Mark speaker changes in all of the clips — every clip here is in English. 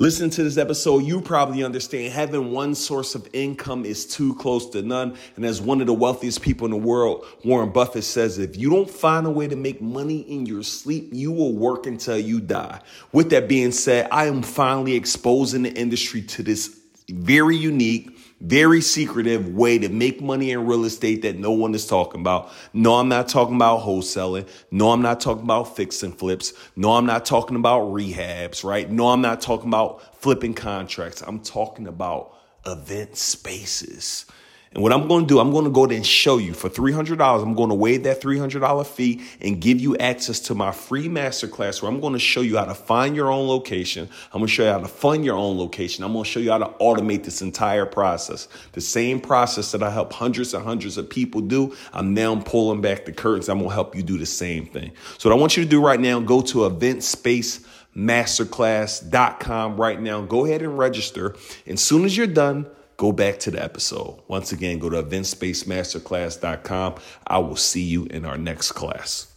Speaker 1: Listen to this episode, you probably understand having one source of income is too close to none. And as one of the wealthiest people in the world, Warren Buffett says, if you don't find a way to make money in your sleep, you will work until you die. With that being said, I am finally exposing the industry to this very unique, very secretive way to make money in real estate that no one is talking about. No, I'm not talking about wholesaling. No, I'm not talking about fix and flips. No, I'm not talking about rehabs, right? No, I'm not talking about flipping contracts. I'm talking about event spaces. And what I'm going to do, I'm going to go there and show you for $300. I'm going to waive that $300 fee and give you access to my free masterclass where I'm going to show you how to find your own location. I'm going to show you how to fund your own location. I'm going to show you how to automate this entire process. The same process that I help hundreds and hundreds of people do. I'm now pulling back the curtains. I'm going to help you do the same thing. So what I want you to do right now, go to event space masterclass.com right now. Go ahead and register. And as soon as you're done, go back to the episode. Once again, go to eventspacemasterclass.com. I will see you in our next class.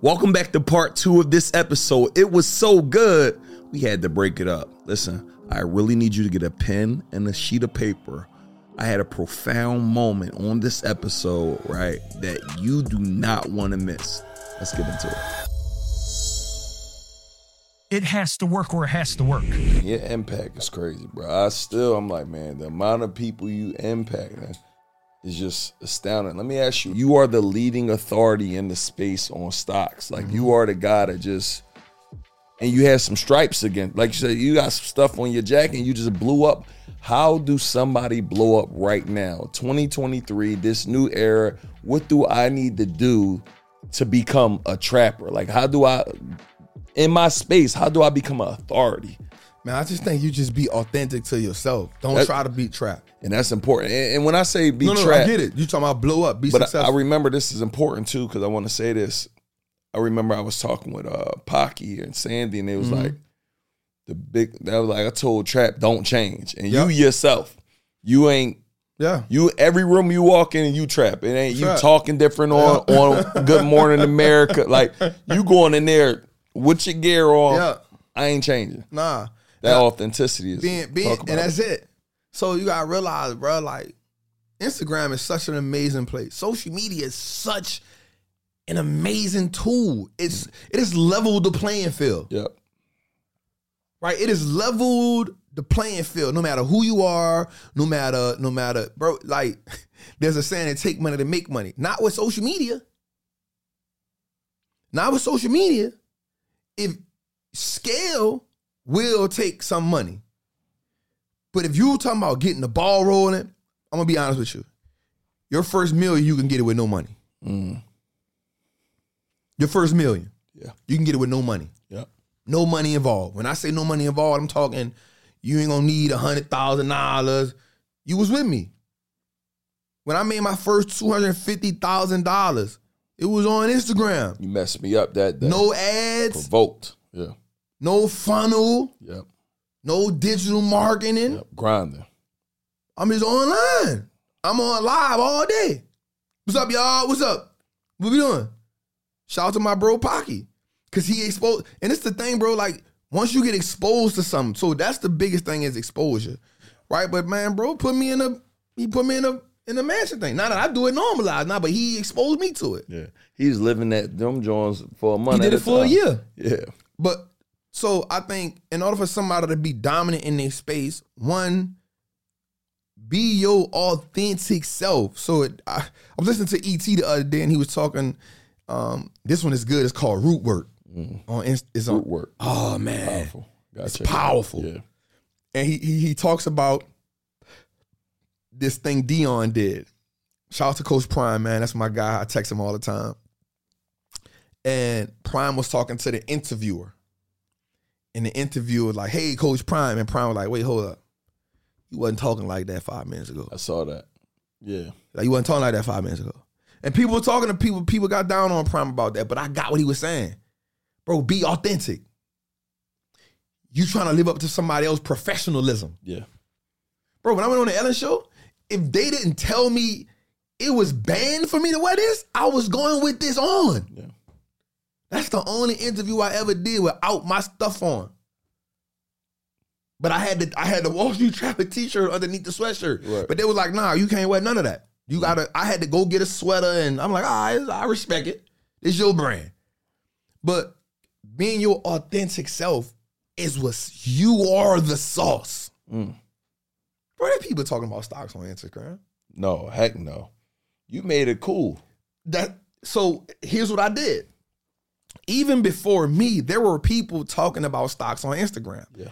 Speaker 1: Welcome back to part two of this episode. It was so good, we had to break it up. Listen, I really need you to get a pen and a sheet of paper. I had a profound moment on this episode, right, that you do not want to miss. Let's get into it
Speaker 2: it has to work or it has to work.
Speaker 1: Your impact is crazy, bro. I still, I'm like, man, the amount of people you impact man, is just astounding. Let me ask you, you are the leading authority in the space on stocks. Like, mm-hmm. you are the guy that just, and you had some stripes again. Like you said, you got some stuff on your jacket and you just blew up. How do somebody blow up right now? 2023, this new era, what do I need to do to become a trapper? Like, how do I in my space, how do I become an authority?
Speaker 3: Man, I just think you just be authentic to yourself. Don't that, try to be trapped.
Speaker 1: And that's important. And, and when I say be
Speaker 3: no, no,
Speaker 1: trapped,
Speaker 3: I get it. You talking about blow up, be
Speaker 1: but
Speaker 3: successful.
Speaker 1: I, I remember this is important too because I want to say this. I remember I was talking with uh Pocky and Sandy, and it was mm-hmm. like the big. That was like I told Trap, don't change, and yep. you yourself, you ain't.
Speaker 3: Yeah,
Speaker 1: you every room you walk in and you trap. It ain't trap. you talking different on on Good Morning America. Like you going in there with your gear on, yeah. I ain't changing.
Speaker 3: Nah.
Speaker 1: That now, authenticity is
Speaker 3: being being and that's it. So you gotta realize, bro, like Instagram is such an amazing place. Social media is such an amazing tool. It's it has leveled the playing field.
Speaker 1: Yep.
Speaker 3: Right? It has leveled the playing field. No matter who you are, no matter, no matter, bro, like there's a saying it take money to make money. Not with social media. Not with social media if scale will take some money. But if you talking about getting the ball rolling, I'm gonna be honest with you. Your first million, you can get it with no money. Mm. Your first million,
Speaker 1: yeah,
Speaker 3: you can get it with no money.
Speaker 1: Yeah,
Speaker 3: no money involved. When I say no money involved, I'm talking you ain't gonna need a hundred thousand dollars. You was with me when I made my first two hundred fifty thousand dollars. It was on Instagram.
Speaker 1: You messed me up that day.
Speaker 3: No ads.
Speaker 1: Provoked. Yeah.
Speaker 3: No funnel.
Speaker 1: Yep.
Speaker 3: No digital marketing. Yep.
Speaker 1: Grinding.
Speaker 3: I'm just online. I'm on live all day. What's up, y'all? What's up? What we doing? Shout out to my bro Pocky. Cause he exposed, and it's the thing, bro. Like, once you get exposed to something, so that's the biggest thing is exposure. Right? But man, bro, put me in a he put me in a in the mansion thing. Now that I do it normalized now, but he exposed me to it.
Speaker 1: Yeah, he's living that them Jones for a month.
Speaker 3: He did it for time. a year.
Speaker 1: Yeah,
Speaker 3: but so I think in order for somebody to be dominant in their space, one, be your authentic self. So it, I, I was listening to ET the other day, and he was talking. Um, this one is good. It's called Root Work. Mm. On it's on
Speaker 1: Root Work.
Speaker 3: Oh man, powerful. It's powerful.
Speaker 1: Yeah,
Speaker 3: and he, he he talks about this thing Deion did. Shout out to Coach Prime, man. That's my guy. I text him all the time. And Prime was talking to the interviewer. And the interviewer was like, hey, Coach Prime. And Prime was like, wait, hold up. You wasn't talking like that five minutes ago.
Speaker 1: I saw that. Yeah.
Speaker 3: Like you wasn't talking like that five minutes ago. And people were talking to people, people got down on Prime about that, but I got what he was saying. Bro, be authentic. You trying to live up to somebody else's professionalism.
Speaker 1: Yeah.
Speaker 3: Bro, when I went on the Ellen show, if they didn't tell me it was banned for me to wear this, I was going with this on.
Speaker 1: Yeah.
Speaker 3: That's the only interview I ever did without my stuff on. But I had the I had the Wall Street Trapper t-shirt underneath the sweatshirt.
Speaker 1: Right.
Speaker 3: But they was like, nah, you can't wear none of that. You gotta I had to go get a sweater and I'm like, all right, I respect it. It's your brand. But being your authentic self is what you are the sauce.
Speaker 1: Mm.
Speaker 3: Bro, there people talking about stocks on Instagram.
Speaker 1: No, heck no. You made it cool.
Speaker 3: That so here's what I did. Even before me, there were people talking about stocks on Instagram.
Speaker 1: Yeah.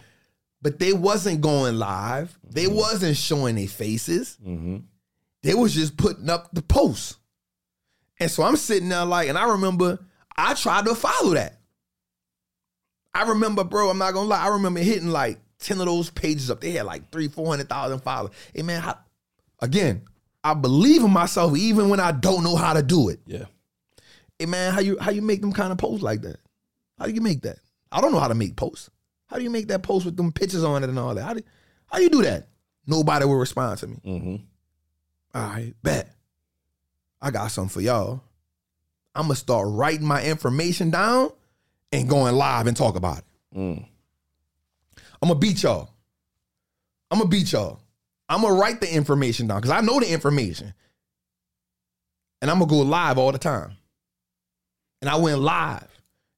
Speaker 3: But they wasn't going live. They wasn't showing their faces.
Speaker 1: Mm-hmm.
Speaker 3: They was just putting up the posts. And so I'm sitting there like, and I remember I tried to follow that. I remember, bro, I'm not gonna lie, I remember hitting like 10 of those pages up. They had like three, 400,000 followers. Hey man, how, again, I believe in myself even when I don't know how to do it.
Speaker 1: Yeah.
Speaker 3: Hey man, how you how you make them kind of posts like that? How do you make that? I don't know how to make posts. How do you make that post with them pictures on it and all that? How do how you do that? Nobody will respond to me.
Speaker 1: Mm-hmm.
Speaker 3: All right, bet. I got something for y'all. I'm gonna start writing my information down and going live and talk about it.
Speaker 1: Mm.
Speaker 3: I'm gonna beat y'all. I'm gonna beat y'all. I'm gonna write the information down because I know the information. And I'm gonna go live all the time. And I went live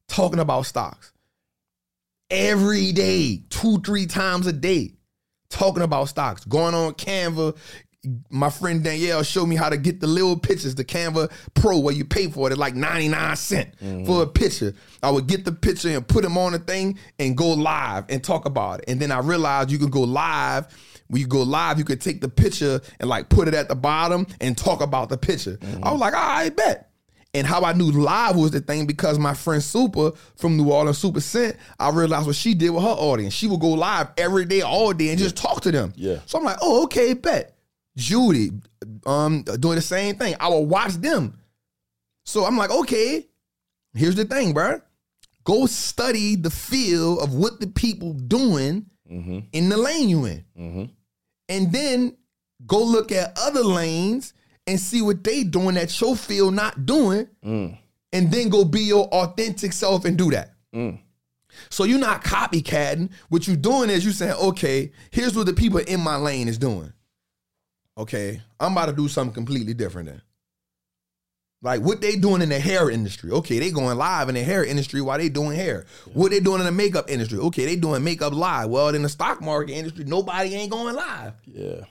Speaker 3: talking about stocks every day, two, three times a day, talking about stocks, going on Canva. My friend Danielle showed me how to get the little pictures, the Canva Pro, where you pay for it at like 99 cent mm-hmm. for a picture. I would get the picture and put them on the thing and go live and talk about it. And then I realized you can go live. When you go live, you could take the picture and like put it at the bottom and talk about the picture. Mm-hmm. I was like, all right, bet. And how I knew live was the thing because my friend Super from New Orleans, Super Scent, I realized what she did with her audience. She would go live every day, all day, and just talk to them.
Speaker 1: Yeah.
Speaker 3: So I'm like, oh, okay, bet. Judy, um, doing the same thing. I will watch them. So I'm like, okay, here's the thing, bro. Go study the feel of what the people doing
Speaker 1: Mm-hmm.
Speaker 3: in the lane you in
Speaker 1: Mm-hmm.
Speaker 3: and then go look at other lanes and see what they doing that your field not doing,
Speaker 1: Mm.
Speaker 3: and then go be your authentic self and do that.
Speaker 1: Mm.
Speaker 3: So you're not copycatting. What you're doing is you saying, okay, here's what the people in my lane is doing. Okay, I'm about to do something completely different then. Like what they doing in the hair industry. Okay, they going live in the hair industry while they doing hair. What they doing in the makeup industry. Okay, they doing makeup live. Well, in the stock market industry, nobody ain't going live.
Speaker 1: Yeah.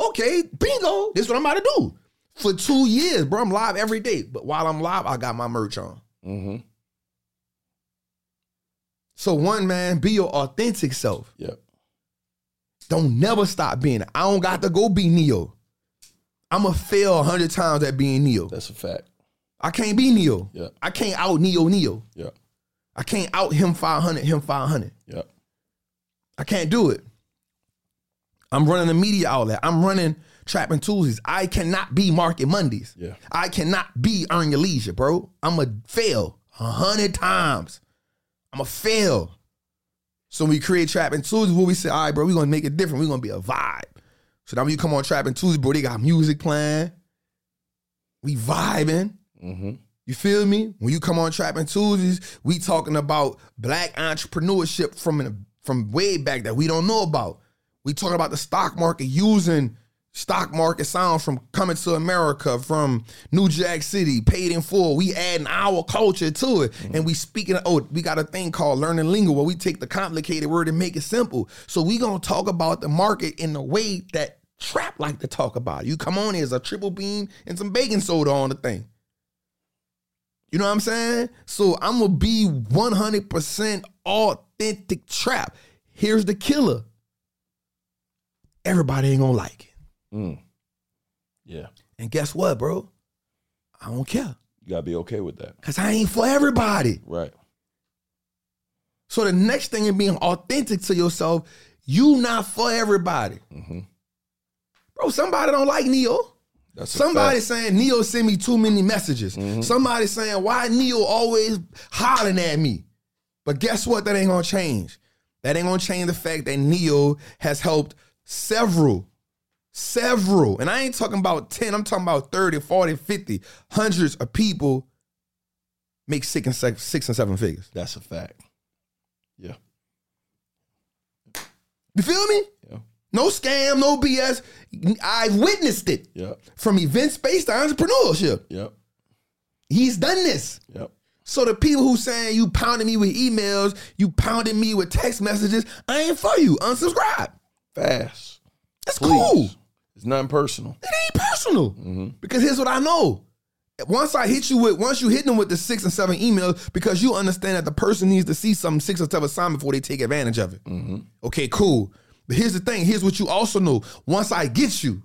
Speaker 3: Okay, bingo. This is what I'm about to do. For two years, bro, I'm live every day. But while I'm live, I got my merch on.
Speaker 1: Mm-hmm.
Speaker 3: So one man, be your authentic self.
Speaker 1: Yep.
Speaker 3: Don't never stop being. I don't got to go be Neo. I'ma fail a hundred times at being Neo.
Speaker 1: That's a fact.
Speaker 3: I can't be Neo.
Speaker 1: Yeah.
Speaker 3: I can't out Neo Neo.
Speaker 1: Yeah.
Speaker 3: I can't out him 500, him 500.
Speaker 1: Yep.
Speaker 3: I can't do it. I'm running a media outlet. I'm running Trapping Tuesdays. I cannot be Market Mondays.
Speaker 1: Yeah.
Speaker 3: I cannot be Earn Your Leisure, bro. I'm a fail a hundred times. I'm a fail. So when we create Trapping Tuesdays, what we say, all right, bro, we're gonna make it different. We're gonna be a vibe. So now when you come on Trapping Tuesdays, bro, they got music playing. We vibing.
Speaker 1: Mm-hmm.
Speaker 3: You feel me? When you come on Trapping Tuesdays, we talking about black entrepreneurship from from way back that we don't know about. We talking about the stock market using stock market sounds from coming to America, from New Jack City, paid in full. We adding our culture to it. Mm-hmm. And we speaking, of, oh, we got a thing called learning lingo where we take the complicated word and make it simple. So we gonna talk about the market in the way that Trap like to talk about. You come on, there's a triple beam and some baking soda on the thing. You know what I'm saying? So I'm gonna be 100% authentic trap. Here's the killer. Everybody ain't gonna like it.
Speaker 1: Mm. Yeah.
Speaker 3: And guess what, bro? I don't care.
Speaker 1: You gotta be okay with that.
Speaker 3: Cause I ain't for everybody.
Speaker 1: Right.
Speaker 3: So the next thing in being authentic to yourself, you not for everybody.
Speaker 1: Mm-hmm.
Speaker 3: Bro, somebody don't like Neo.
Speaker 1: That's
Speaker 3: Somebody saying Neo send me too many messages.
Speaker 1: Mhm.
Speaker 3: Somebody saying why Neo always hollering at me. But guess what? That ain't gonna change. That ain't gonna change the fact that Neo has helped several, several, and I ain't talking about 10, I'm talking about 30, 40, 50, hundreds of people make six and six, six and seven figures.
Speaker 1: That's a fact. Yeah.
Speaker 3: You feel me?
Speaker 4: Yeah.
Speaker 3: No scam, no BS. I've witnessed it
Speaker 4: Yep.
Speaker 3: from event space to entrepreneurship.
Speaker 4: Yep.
Speaker 3: He's done this.
Speaker 4: Yep.
Speaker 3: So the people who saying you pounding me with emails, you pounding me with text messages, I ain't for you. Unsubscribe.
Speaker 4: Fast.
Speaker 3: That's
Speaker 4: Please.
Speaker 3: cool.
Speaker 4: It's nothing personal.
Speaker 3: It ain't personal.
Speaker 4: Mm-hmm.
Speaker 3: Because here's what I know. Once I hit you with, once you hit them with the six and seven emails, because you understand that the person needs to see some six or seven sign before they take advantage of it.
Speaker 4: Mm-hmm.
Speaker 3: Okay, cool. But here's the thing. Here's what you also know. Once I get you,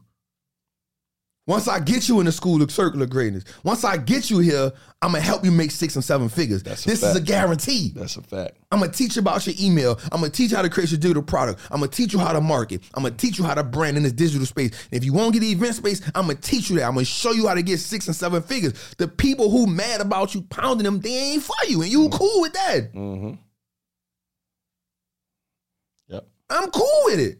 Speaker 3: once I get you in the school of circular greatness, once I get you here, I'm gonna help you make six and seven figures.
Speaker 4: That's a
Speaker 3: this is a guarantee.
Speaker 4: That's a fact.
Speaker 3: I'm gonna teach you about your email. I'm gonna teach you how to create your digital product. I'm gonna teach you how to market. I'm gonna teach you how to brand in this digital space. And if you won't get the event space, I'm gonna teach you that. I'm gonna show you how to get six and seven figures. The people who mad about you pounding them, they ain't for you, and you cool with that.
Speaker 4: Mm-hmm. Yep.
Speaker 3: I'm cool with it.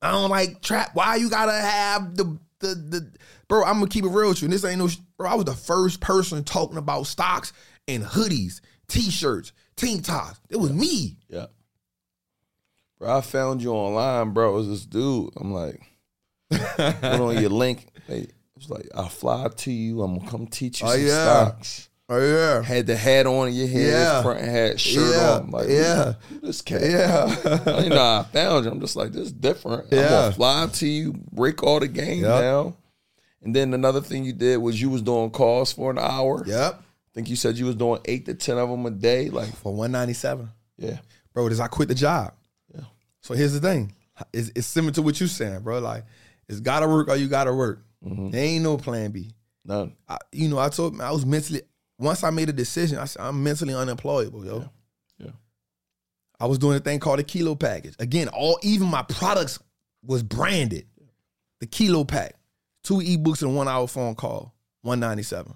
Speaker 3: I don't like trap. Why you gotta have the the the bro? I'm gonna keep it real with you. And this ain't no bro. I was the first person talking about stocks and hoodies, t-shirts, tank tops. It was me.
Speaker 4: Yep. Bro, I found you online, bro. It was this dude. I'm like, put on your link. Hey, it was like, I'll fly to you. I'm gonna come teach you
Speaker 3: Oh,
Speaker 4: some
Speaker 3: yeah.
Speaker 4: stocks.
Speaker 3: Oh yeah.
Speaker 4: Had the hat on your head,
Speaker 3: Yeah.
Speaker 4: front hat, shirt
Speaker 3: Yeah.
Speaker 4: on. Like,
Speaker 3: Yeah.
Speaker 4: this cat.
Speaker 3: Yeah.
Speaker 4: you know, I found you. I'm just like, this is different.
Speaker 3: Yeah.
Speaker 4: I'm gonna fly to you, break all the game
Speaker 3: Yep.
Speaker 4: down. And then another thing you did was you was doing calls for an hour.
Speaker 3: yep.
Speaker 4: I think you said you was doing eight to ten of them a day. Like,
Speaker 3: For 197.
Speaker 4: yeah,
Speaker 3: Bro, this I quit the job.
Speaker 4: Yeah.
Speaker 3: So here's the thing. It's, it's similar to what you saying, bro. Like, it's gotta work or you gotta work.
Speaker 4: Mm-hmm.
Speaker 3: There ain't no plan B.
Speaker 4: none.
Speaker 3: I, you know, I told I was mentally once I made a decision, I said I'm mentally unemployable, yo.
Speaker 4: Yeah. Yeah.
Speaker 3: I was doing a thing called a kilo package. Again, all even my products was branded. The kilo pack. Two ebooks and one hour phone call. 197.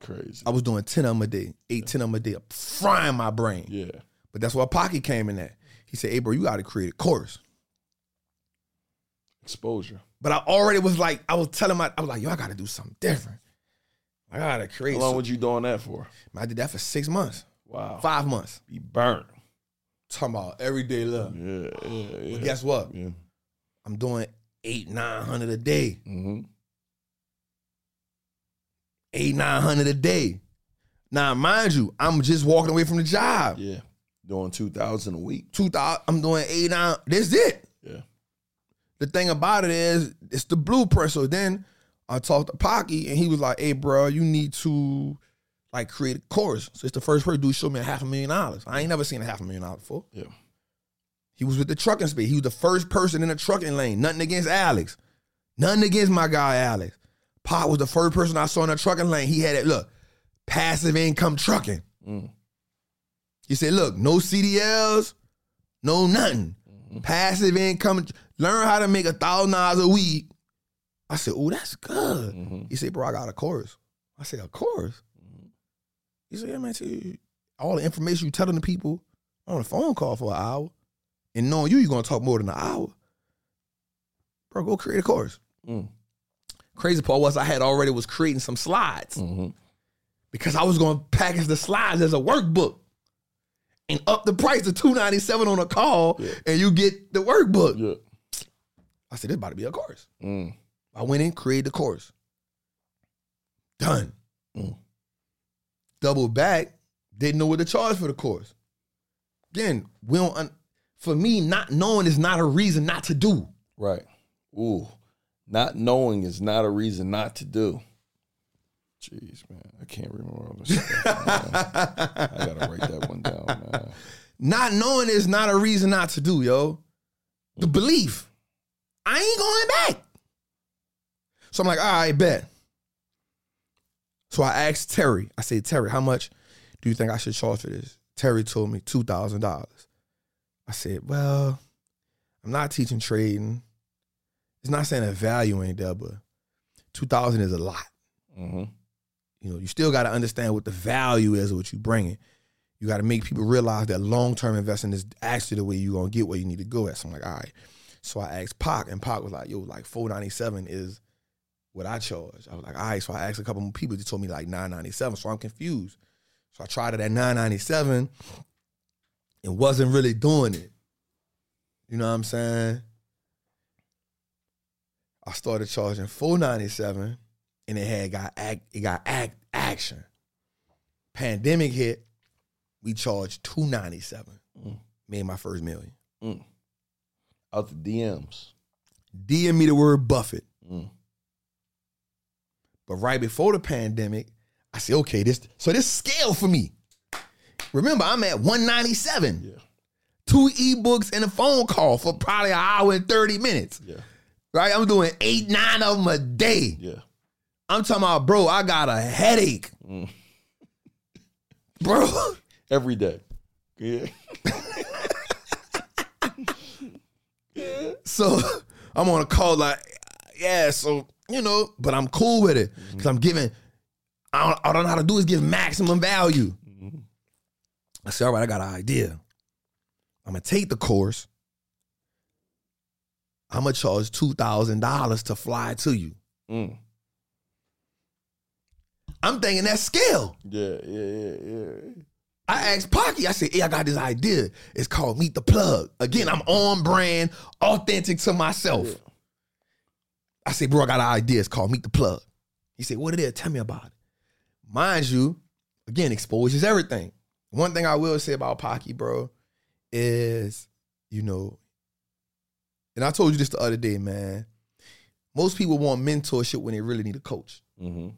Speaker 4: Crazy.
Speaker 3: I was doing 10 of them a day, eight, 10 of them a day, frying my brain.
Speaker 4: Yeah.
Speaker 3: But that's why Pocket came in at. He said, hey, bro, you got to create a course.
Speaker 4: Exposure.
Speaker 3: But I already was like, I was telling my, I was like, yo, I got to do something different. I got to create
Speaker 4: How long was you doing that for?
Speaker 3: I did that for six months,
Speaker 4: Wow.
Speaker 3: five months.
Speaker 4: Be burnt.
Speaker 3: Talking about everyday love.
Speaker 4: Yeah, yeah, yeah.
Speaker 3: But guess what?
Speaker 4: Yeah.
Speaker 3: I'm doing eight, nine hundred a day.
Speaker 4: Mm-hmm.
Speaker 3: Eight, nine hundred a day. Now, mind you, I'm just walking away from the job.
Speaker 4: Yeah. Doing two thousand a week.
Speaker 3: Two thousand. I'm doing eight, nine. That's it.
Speaker 4: Yeah.
Speaker 3: The thing about it is, it's the blueprint. So then I talked to Pocky, and he was like, "Hey, bro, you need to like create a course." So it's the first person dude showed me a half a million dollars. I ain't never seen a half a million dollars before.
Speaker 4: Yeah.
Speaker 3: He was with the trucking speed. He was the first person in the trucking lane. Nothing against Alex. Nothing against my guy Alex. Pot was the first person I saw in the trucking lane. He had it. Look, passive income trucking.
Speaker 4: Mm.
Speaker 3: He said, "Look, no CDLs, no nothing. Passive income. Learn how to make a thousand dollars a week." I said, "Oh, that's good."
Speaker 4: Mhm.
Speaker 3: He said, "Bro, I got a course." I said, "A course?" He said, "Yeah, man. see, all the information you telling the people on a phone call for an hour, and knowing you, you're gonna talk more than an hour. Bro, go create a course."
Speaker 4: Mm.
Speaker 3: Crazy part was I had already was creating some slides
Speaker 4: Mm-hmm.
Speaker 3: because I was gonna package the slides as a workbook and up the price to two ninety seven on a call,
Speaker 4: Yeah.
Speaker 3: and you get the workbook.
Speaker 4: Yeah.
Speaker 3: I said, "This about to be a course."
Speaker 4: Mm.
Speaker 3: I went in, created the course. Done.
Speaker 4: Mm.
Speaker 3: Double back, didn't know what to charge for the course. Again, we don't. Un- for me, not knowing is not a reason not to do.
Speaker 4: Right. Ooh. Not knowing is not a reason not to do. Jeez, man. I can't remember all this stuff. I gotta write that one down, man.
Speaker 3: Not knowing is not a reason not to do, yo. The belief. I ain't going back. So I'm like, all right, bet. So I asked Terry. I said, Terry, how much do you think I should charge for this? Terry told me two thousand dollars. I said, well, I'm not teaching trading. It's not saying the value ain't there, but two thousand is a lot.
Speaker 4: Mm-hmm.
Speaker 3: You know, you still got to understand what the value is of what you bringing. You got to make people realize that long term investing is actually the way you're gonna get where you need to go at. So I'm like, all right. So I asked Pac, and Pac was like, yo, like 497 is what I charge. I was like, all right. So I asked a couple more people, they told me like 997. So I'm confused. So I tried it at 997 and wasn't really doing it. You know what I'm saying? I started charging 497 and it had got act it got act action. Pandemic hit, we charged 297.
Speaker 1: Mm.
Speaker 3: Made my first million.
Speaker 1: Out the DMs.
Speaker 3: DM me the word Buffett.
Speaker 1: Mm.
Speaker 3: But right before the pandemic, I said, okay, this so this scale for me. Remember, I'm at 197.
Speaker 1: Yeah.
Speaker 3: Two ebooks and a phone call for probably an hour and 30 minutes.
Speaker 1: Yeah.
Speaker 3: Right? I'm doing eight, nine of them a day.
Speaker 1: Yeah.
Speaker 3: I'm talking about, bro, I got a headache.
Speaker 1: Mm.
Speaker 3: Bro.
Speaker 1: Every day. Yeah.
Speaker 3: So I'm on a call like, yeah, so, you know, but I'm cool with it. Because I'm giving, I don't, I don't know how to do is give maximum value. I said, all right, I got an idea. I'm gonna take the course. I'm gonna charge two thousand dollars to fly to you.
Speaker 1: Mm.
Speaker 3: I'm thinking that scale.
Speaker 1: Yeah. Yeah. Yeah. Yeah.
Speaker 3: I asked Pocky, I said, hey, I got this idea. It's called Meet the Plug. Again, I'm on brand, authentic to myself.
Speaker 1: Yeah.
Speaker 3: I said, bro, I got an idea. It's called Meet the Plug. He said, what it is? Tell me about it. Mind you, again, exposure is everything. One thing I will say about Pocky, bro, is, you know, and I told you this the other day, man. Most people want mentorship when they really need a coach.
Speaker 1: Mm-hmm.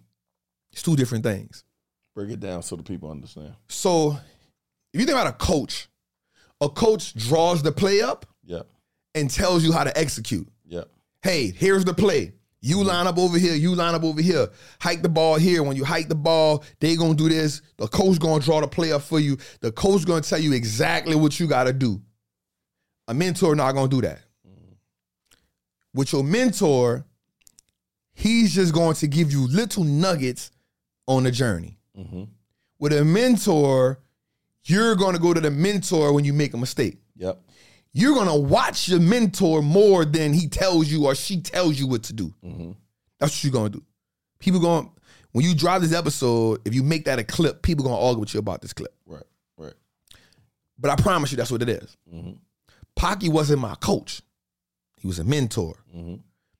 Speaker 3: It's two different things.
Speaker 1: Break it down so the people understand.
Speaker 3: So if you think about a coach, a coach draws the play up
Speaker 1: Yep.
Speaker 3: and tells you how to execute. Hey, here's the play. You line up over here, you line up over here. Hike the ball here. When you hike the ball, they gonna do this. The coach gonna draw the play up for you. The coach gonna tell you exactly what you gotta do. A mentor not gonna do that. With your mentor, he's just going to give you little nuggets on the journey.
Speaker 1: Mm-hmm.
Speaker 3: With a mentor, you're gonna go to the mentor when you make a mistake.
Speaker 1: Yep.
Speaker 3: You're gonna watch your mentor more than he tells you or she tells you what to do.
Speaker 1: Mm-hmm.
Speaker 3: That's what you're gonna do. People going when you drive this episode, if you make that a clip, people gonna argue with you about this clip.
Speaker 1: Right. Right.
Speaker 3: But I promise you, that's what it is.
Speaker 1: Mm-hmm.
Speaker 3: Pocky wasn't my coach; he was a mentor.
Speaker 1: Mm-hmm.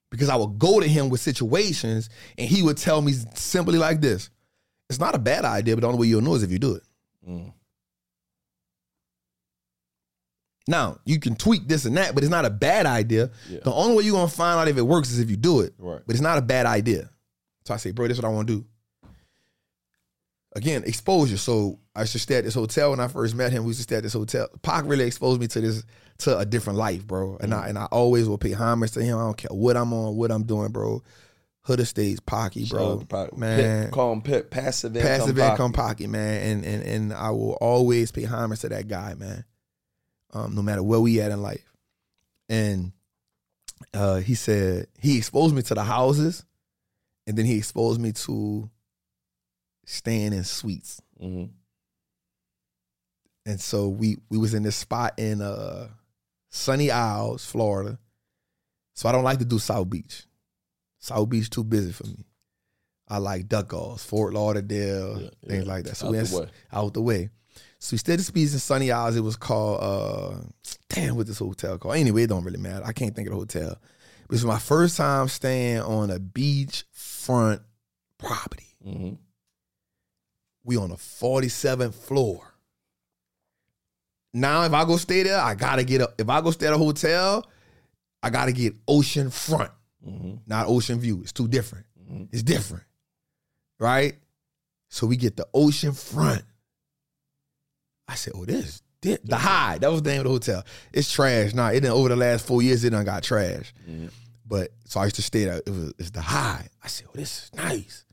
Speaker 3: Because I would go to him with situations, and he would tell me simply like this: "It's not a bad idea, but the only way you'll know is if you do it."
Speaker 1: Mm.
Speaker 3: Now you can tweak this and that, but it's not a bad idea.
Speaker 1: Yeah.
Speaker 3: The only way you're gonna find out if it works is if you do it.
Speaker 1: Right.
Speaker 3: But it's not a bad idea. So I say, bro, this is what I want to do. Again, exposure. So I used to stay at this hotel when I first met him. We used to stay at this hotel. Pac really exposed me to this to a different life, bro. And I mm. and I always will pay homage to him. I don't care what I'm on, what I'm doing, bro. Hood Estates, Pocky, bro.
Speaker 1: Pocket.
Speaker 3: Man.
Speaker 1: Pit- call him pit, passive income.
Speaker 3: Passive income Pocky, man. And and and I will always pay homage to that guy, man. Um, no matter where we at in life. And uh, he said he exposed me to the houses, and then he exposed me to staying in suites.
Speaker 1: Mm-hmm.
Speaker 3: And so we we was in this spot in uh Sunny Isles, Florida. So I don't like to do South Beach. South Beach too busy for me. I like Duck Fort Lauderdale,
Speaker 1: Yeah,
Speaker 3: things
Speaker 1: yeah.
Speaker 3: like that. So
Speaker 1: Out
Speaker 3: we
Speaker 1: the way.
Speaker 3: out the way. So we stayed at Speeds in Sunny Isles. It was called uh damn what this hotel called. Anyway, it don't really matter. I can't think of the hotel. It was my first time staying on a beach front property.
Speaker 1: Mm-hmm.
Speaker 3: We on the 47th floor. Now, if I go stay there, I gotta get a. If I go stay at a hotel, I gotta get ocean front,
Speaker 1: Mm-hmm.
Speaker 3: not ocean view. It's too different.
Speaker 1: Mhm.
Speaker 3: It's different, right? So we get the ocean front. I said, "Oh, this, this the high." That was the name of the hotel. It's trash now. It done over the last four years. It done got trash. But so I used to stay there. It was it's the high. I said, "Oh, this is nice."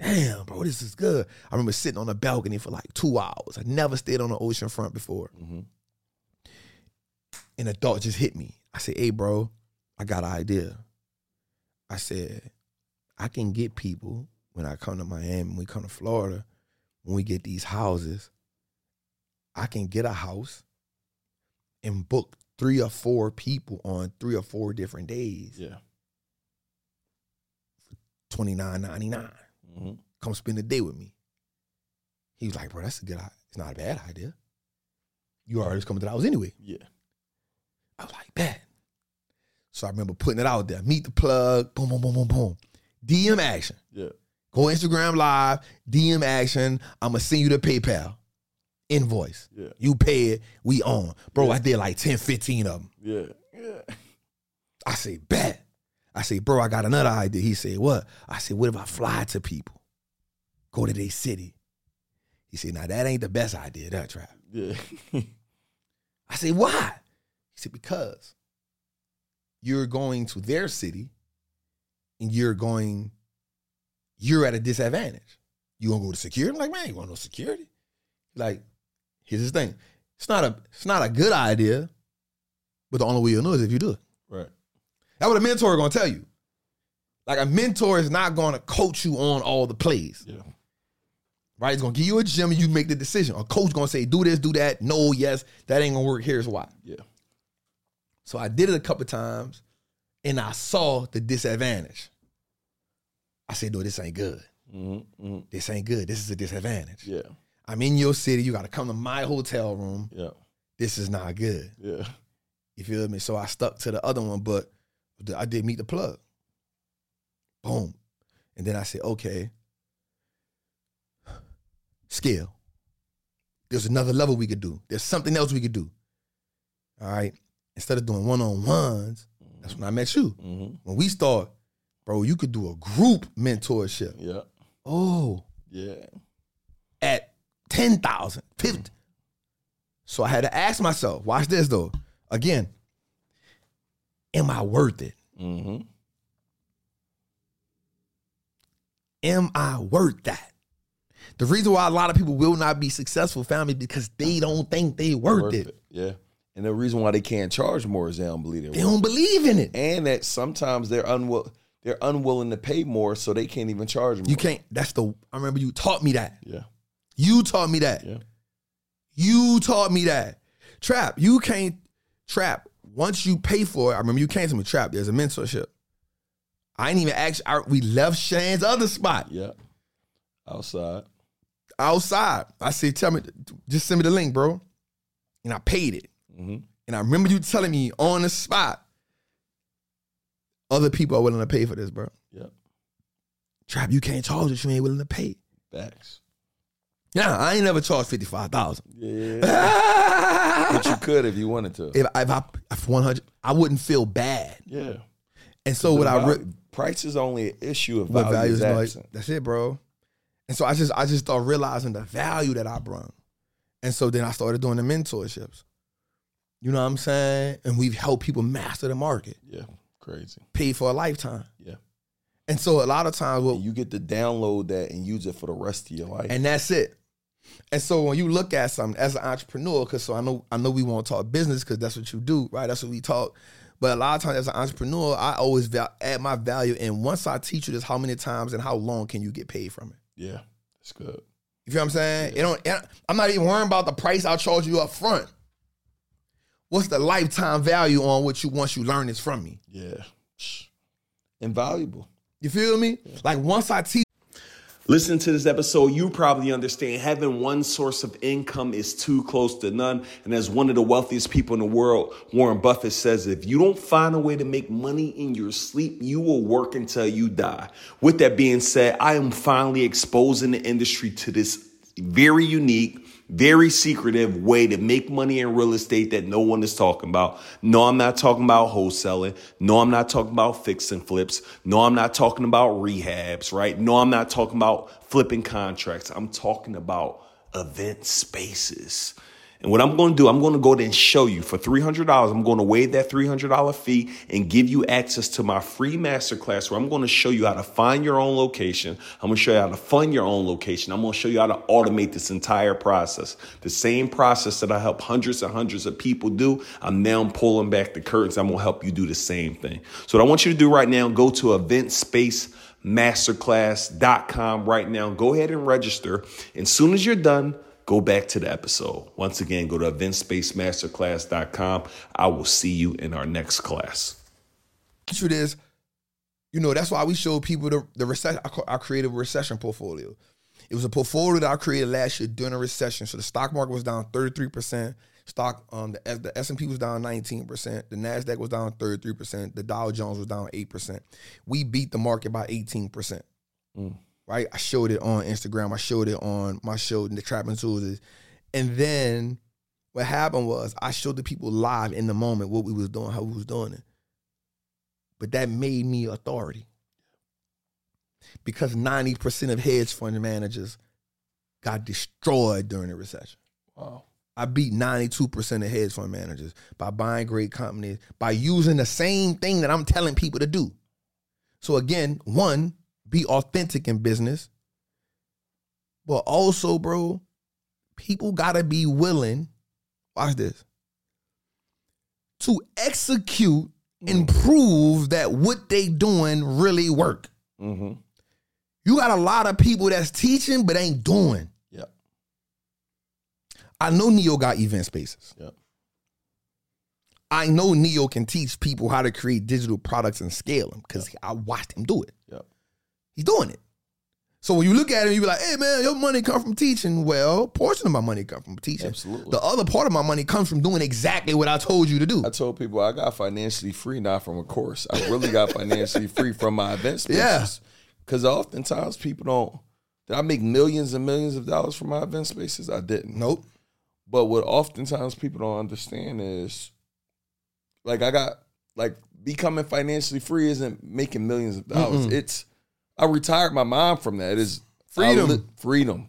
Speaker 3: Damn, bro, this is good. I remember sitting on the balcony for like two hours. I never stayed on the ocean front before.
Speaker 1: Mm-hmm.
Speaker 3: And a thought just hit me. I said, hey, bro, I got an idea. I said, I can get people when I come to Miami, when we come to Florida, when we get these houses, I can get a house and book three or four people on three or four different days,
Speaker 1: Yeah.
Speaker 3: twenty nine ninety nine.
Speaker 1: Mm-hmm.
Speaker 3: Come spend the day with me. He was like, bro, that's a good idea. It's not a bad idea. You already was coming to the house anyway.
Speaker 1: Yeah.
Speaker 3: I was like, bad. So I remember putting it out there. Meet the plug. Boom, boom, boom, boom, boom. DM action.
Speaker 1: Yeah.
Speaker 3: Go Instagram live. DM action. I'ma send you the PayPal invoice.
Speaker 1: Yeah.
Speaker 3: You pay it. We on. Bro, I did like 10, 15 of them.
Speaker 1: Yeah. Yeah.
Speaker 3: I say, bet. I say, bro, I got another idea. He said, what? I said, what if I fly to people? Go to their city. He said, now that ain't the best idea, that trap.
Speaker 1: Yeah.
Speaker 3: I said, why? He said, because you're going to their city and you're going, you're at a disadvantage. You gonna go to security? I'm like, man, you want no security? Like, here's the thing. It's not a it's not a good idea, but the only way you'll know is if you do it.
Speaker 1: right.
Speaker 3: That's what a mentor gonna tell you. Like a mentor is not gonna coach you on all the plays.
Speaker 1: Yeah.
Speaker 3: Right? It's gonna give you a gym and you make the decision. A coach gonna say, do this, do that. No, yes, that ain't gonna work. Here's why.
Speaker 1: Yeah.
Speaker 3: So I did it a couple times and I saw the disadvantage. I said, no, this ain't good.
Speaker 1: Mm-hmm. Mm-hmm.
Speaker 3: This ain't good. This is a disadvantage.
Speaker 1: Yeah.
Speaker 3: I'm in your city. You gotta come to my hotel room.
Speaker 1: Yeah.
Speaker 3: This is not good.
Speaker 1: Yeah.
Speaker 3: You feel me? So I stuck to the other one, but I did meet the plug. Boom. And then I said, okay, scale. There's another level we could do. There's something else we could do. All right. Instead of doing one on ones, that's when I met you.
Speaker 1: Mm-hmm.
Speaker 3: When we start, bro, you could do a group mentorship.
Speaker 1: Yeah.
Speaker 3: Oh,
Speaker 1: Yeah.
Speaker 3: At 10,000, 50. So I had to ask myself, watch this though. Again, am I worth it?
Speaker 1: Mm-hmm.
Speaker 3: Am I worth that? The reason why a lot of people will not be successful, family, because they don't think they worth, it.
Speaker 1: Yeah. And the reason why they can't charge more is they don't believe
Speaker 3: They
Speaker 1: they're
Speaker 3: don't believe in it.
Speaker 1: and that sometimes they're unwill they're unwilling to pay more, so they can't even charge more.
Speaker 3: You can't. That's the. I remember you taught me that.
Speaker 1: Yeah.
Speaker 3: You taught me that.
Speaker 1: Yeah.
Speaker 3: You taught me that. Trap. You can't trap. Once you pay for it, I remember you came to me. Trap. There's a mentorship. I ain't even actually. I, we left Shane's other spot
Speaker 1: Yeah. Outside.
Speaker 3: outside. I said, "Tell me, just send me the link, bro." And I paid it.
Speaker 1: Mm-hmm.
Speaker 3: And I remember you telling me on the spot, other people are willing to pay for this, bro.
Speaker 1: Yeah.
Speaker 3: Trap, you can't charge what you ain't willing to pay.
Speaker 1: Facts.
Speaker 3: Yeah, I ain't never charged fifty five thousand.
Speaker 1: Yeah. but you could if you wanted to.
Speaker 3: if I if one hundred, I wouldn't feel bad.
Speaker 1: yeah.
Speaker 3: And so what I re-
Speaker 1: price is only an issue of
Speaker 3: what
Speaker 1: value, is
Speaker 3: like, that's it, bro. And so I just I just started realizing the value that I brought. And so then I started doing the mentorships. You know what I'm saying? And we've helped people master the market,
Speaker 1: Yeah. Crazy.
Speaker 3: pay for a lifetime.
Speaker 1: Yeah.
Speaker 3: And so a lot of times,
Speaker 1: And you get to download that and use it for the rest of your life.
Speaker 3: and that's it. And so when you look at something as an entrepreneur, because so I know I know we want to talk business because that's what you do, right? That's what we talk. But a lot of times as an entrepreneur, I always val- add my value. And once I teach you this, how many times and how long can you get paid from it?
Speaker 1: yeah. That's good.
Speaker 3: You feel what I'm saying? It don't. it- I'm not even worrying about the price I'll charge you up front. What's the lifetime value on what you once you learn this from me?
Speaker 1: Yeah. Invaluable.
Speaker 3: You feel me? Like once I teach.
Speaker 1: Listen to this episode, you probably understand having one source of income is too close to none. And as one of the wealthiest people in the world, Warren Buffett says, if you don't find a way to make money in your sleep, you will work until you die. With that being said, I am finally exposing the industry to this very unique, very secretive way to make money in real estate that no one is talking about. No, I'm not talking about wholesaling. No, I'm not talking about fix and flips. No, I'm not talking about rehabs, right? No, I'm not talking about flipping contracts. I'm talking about event spaces. And what I'm going to do, I'm going to go there and show you for $300. I'm going to waive that $300 fee and give you access to my free masterclass where I'm going to show you how to find your own location. I'm going to show you how to fund your own location. I'm going to show you how to automate this entire process. The same process that I help hundreds and hundreds of people do, I'm now pulling back the curtains. I'm going to help you do the same thing. So what I want you to do right now, go to event space masterclass.com right now. Go ahead and register. And as soon as you're done, go back to the episode. Once again, go to eventspacemasterclass.com. I will see you in our next class.
Speaker 3: you this, you know, that's why we show people the, the recession. I, created a recession portfolio. It was a portfolio that I created last year during a recession. So the stock market was down 33%. Stock um the S- the S and P was down 19 percent. The Nasdaq was down 33 percent. The Dow Jones was down eight percent. We beat the market by 18 percent.
Speaker 4: Mm.
Speaker 3: Right. I showed it on Instagram. I showed it on my show, in the Trapping Tools. And then what happened was I showed the people live in the moment what we was doing, how we was doing it. But that made me authority. Because 90% of hedge fund managers got destroyed during the recession.
Speaker 4: Wow.
Speaker 3: I beat 92% of hedge fund managers by buying great companies, by using the same thing that I'm telling people to do. So again, one, be authentic in business. But also, bro, people gotta be willing, watch this, to execute and prove that what they doing really work.
Speaker 4: Mm-hmm.
Speaker 3: You got a lot of people that's teaching but ain't doing.
Speaker 4: Yep.
Speaker 3: I know Neo got event spaces.
Speaker 4: Yep.
Speaker 3: I know Neo can teach people how to create digital products and scale them because I watched him do it.
Speaker 4: Yep.
Speaker 3: He's doing it. So when you look at him, you be like, "Hey man, your money come from teaching." Well, portion of my money come from teaching.
Speaker 4: Absolutely.
Speaker 3: The other part of my money comes from doing exactly what I told you to do.
Speaker 4: I told people I got financially free not from a course. I really got financially free from my event spaces.
Speaker 3: Yeah.
Speaker 4: Because oftentimes people don't. Did I make millions and millions of dollars from my event spaces? I didn't.
Speaker 3: Nope.
Speaker 4: But what oftentimes people don't understand is, like, I got like becoming financially free isn't making millions of dollars.
Speaker 3: Mm-mm.
Speaker 4: It's I retired my mind from that. It's
Speaker 3: Freedom.
Speaker 4: Li- freedom.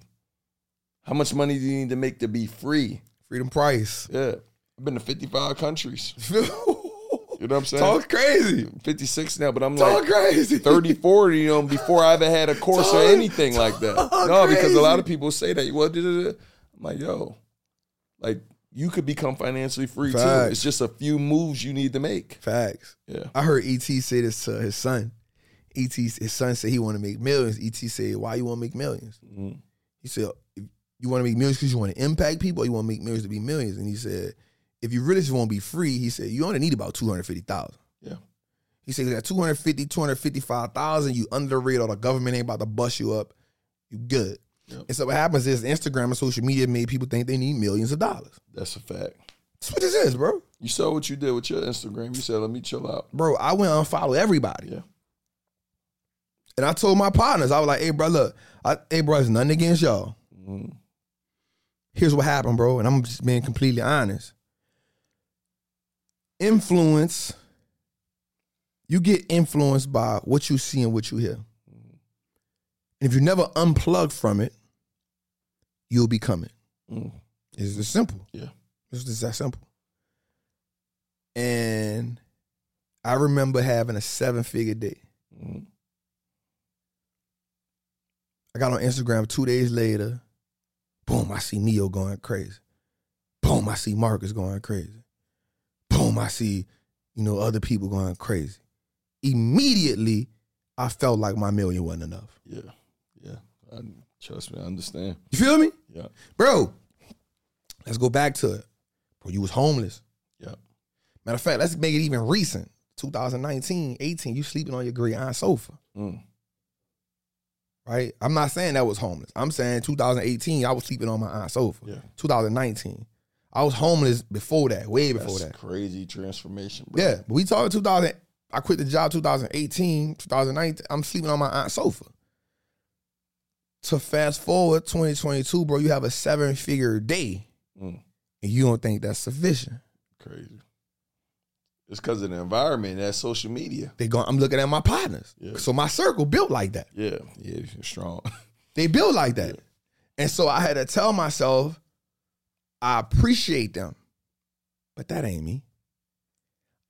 Speaker 4: How much money do you need to make to be free?
Speaker 3: Freedom price.
Speaker 4: Yeah, I've been to fifty five countries. You know what I'm saying?
Speaker 3: Talk crazy.
Speaker 4: 56 now, but I'm
Speaker 3: Talk
Speaker 4: like
Speaker 3: crazy.
Speaker 4: 30, 40, you know, before I ever had a course or
Speaker 3: Talk-
Speaker 4: anything like that. No, because a lot of people say that. Well, da, da, da. I'm like, yo, like you could become financially free too. It's just a few moves you need to make.
Speaker 3: Facts.
Speaker 4: Yeah.
Speaker 3: I heard ET say this to his son. ET, his son said he want to make millions. ET said, "Why you want to make millions?
Speaker 4: Mhm.
Speaker 3: He said, "You want to make millions because you want to impact people, or you want to make millions to be millions?" And he said, "If you really just want to be free, he said you only need about two hundred fifty thousand.
Speaker 4: Yeah.
Speaker 3: He said at 250, 255,000, you under the radar. The government ain't about to bust you up. You good.
Speaker 4: Yep.
Speaker 3: And so what happens is Instagram and social media made people think they need millions of dollars.
Speaker 4: That's a fact.
Speaker 3: That's what this is, bro.
Speaker 4: You saw what you did with your Instagram. You said, let me chill out.
Speaker 3: Bro, I went and unfollow everybody.
Speaker 4: Yeah.
Speaker 3: And I told my partners, I was like, hey, bro, look, I, hey, bro, it's nothing against y'all.
Speaker 4: Mhm.
Speaker 3: Here's what happened, bro. And I'm just being completely honest. Influence, you get influenced by what you see and what you hear. And if you never unplug from it, you'll become it.
Speaker 4: Mm.
Speaker 3: It's just simple.
Speaker 4: Yeah.
Speaker 3: It's just that simple. And I remember having a seven figure day.
Speaker 4: Mhm.
Speaker 3: I got on Instagram two days later. Boom, I see Neo going crazy. Boom, I see Marcus going crazy. Boom, I see, you know, other people going crazy. Immediately, I felt like my million wasn't enough.
Speaker 4: Yeah. Yeah. I, trust me, I understand.
Speaker 3: You feel me?
Speaker 4: Yeah.
Speaker 3: Bro, let's go back to it. Bro, you was homeless.
Speaker 4: Yeah.
Speaker 3: Matter of fact, let's make it even recent. 2019, 18, you sleeping on your gray iron sofa.
Speaker 4: Mm.
Speaker 3: Right? I'm not saying that was homeless. I'm saying 2018, I was sleeping on my aunt's sofa.
Speaker 4: Yeah.
Speaker 3: 2019, I was homeless before that, way before
Speaker 4: That's
Speaker 3: that.
Speaker 4: crazy transformation, bro.
Speaker 3: Yeah, but we talking 2000. I quit the job 2018, 2019. I'm sleeping on my aunt's sofa. To fast forward 2022, bro, you have a seven figure day,
Speaker 4: Mm.
Speaker 3: and you don't think that's sufficient.
Speaker 4: Crazy. It's because of the environment. that social media.
Speaker 3: They go. I'm looking at my partners,
Speaker 4: Yeah.
Speaker 3: so my circle built like that.
Speaker 4: Yeah. Yeah. You're strong.
Speaker 3: They built like that. And so I had to tell myself, I appreciate them, but that ain't me.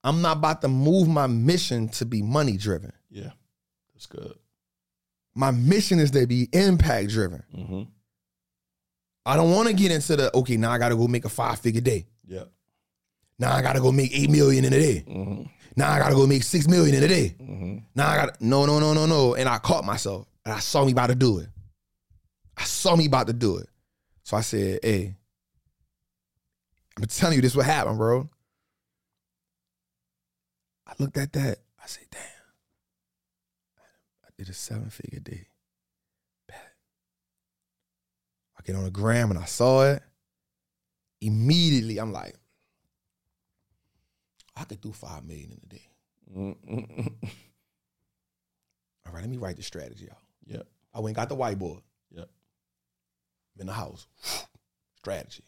Speaker 3: I'm not about to move my mission to be money driven.
Speaker 4: yeah. That's good.
Speaker 3: My mission is to be impact driven.
Speaker 4: Mm-hmm.
Speaker 3: I don't want to get into the, okay, now I got to go make a five figure day.
Speaker 4: Yeah.
Speaker 3: Now I got to go make eight million in a day.
Speaker 4: Mm-hmm.
Speaker 3: Now I got to go make six million in a day.
Speaker 4: Mm-hmm.
Speaker 3: Now I got to, no, no, no, no, no. And I caught myself and I saw me about to do it. I saw me about to do it. So I said, hey, I'm telling you this what happened, bro. I looked at that. I said, damn. I did a seven figure day. I get on the gram and I saw it. immediately I'm like, I could do five million in a day. All right, let me write the strategy out.
Speaker 1: Yep.
Speaker 3: I went and got the whiteboard.
Speaker 1: Yep.
Speaker 3: I'm in the house. strategy.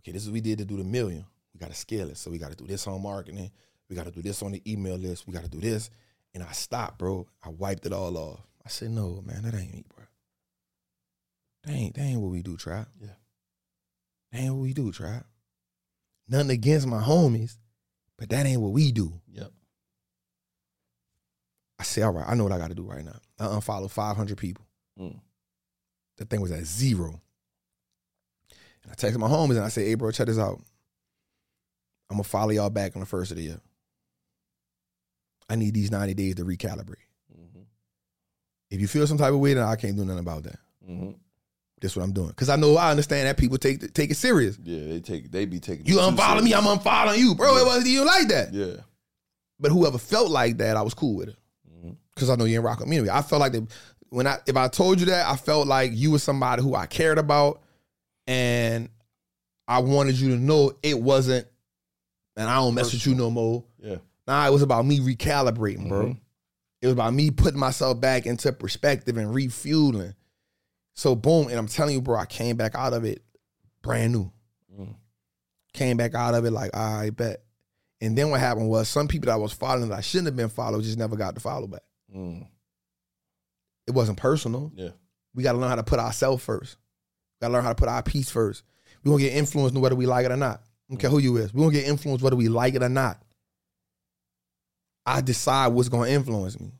Speaker 3: Okay, this is what we did to do the million. We got to scale it. So we got to do this on marketing. We got to do this on the email list. We got to do this. And I stopped, bro. I wiped it all off. I said, no, man, that ain't me, bro. That ain't, that ain't what we do, Trap.
Speaker 1: Yeah.
Speaker 3: That ain't what we do, Trap. Nothing against my homies, but that ain't what we do.
Speaker 1: Yep.
Speaker 3: I said, all right, I know what I got to do right now. I unfollowed 500 people.
Speaker 1: Mm.
Speaker 3: That thing was at zero. And I texted my homies and I said, hey, bro, check this out. I'm going to follow y'all back on the first of the year. I need these 90 days to recalibrate.
Speaker 1: Mm-hmm.
Speaker 3: If you feel some type of way, then I can't do nothing about that.
Speaker 1: Mm-hmm.
Speaker 3: That's what I'm doing. Because I know, I understand that people take take it serious.
Speaker 1: Yeah, they take they be taking
Speaker 3: You unfollow me. I'm unfollowing you. Bro, it wasn't even like that.
Speaker 1: Yeah.
Speaker 3: But whoever felt like that, I was cool with it.
Speaker 1: Mm-hmm.
Speaker 3: because I know you ain't rock with me. Anyway, I felt like that when I if I told you that, I felt like you were somebody who I cared about, and I wanted you to know it wasn't. And I don't mess with you no more.
Speaker 1: Yeah.
Speaker 3: Nah, it was about me recalibrating, bro.
Speaker 1: Mhm.
Speaker 3: It was about me putting myself back into perspective and refueling. So boom, and I'm telling you, bro, I came back out of it brand new.
Speaker 1: Mm.
Speaker 3: Came back out of it like, I bet. And then what happened was some people that I was following that I shouldn't have been followed just never got the follow back.
Speaker 1: Mm.
Speaker 3: It wasn't personal.
Speaker 1: Yeah.
Speaker 3: We got to learn how to put ourselves first. Got to learn how to put our piece first. We gonna get influenced whether we like it or not. I don't care who you is. We gonna get influenced whether we like it or not. I decide what's gonna influence me.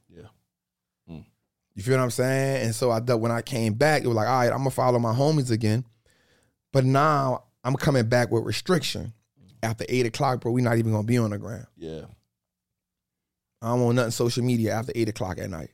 Speaker 3: You feel what I'm saying? And so I thought when I came back, it was like, all right, I'm gonna follow my homies again. But now I'm coming back with restriction. After eight o'clock, bro, we not even gonna be on the ground.
Speaker 1: Yeah.
Speaker 3: I don't want nothing social media after eight o'clock at night.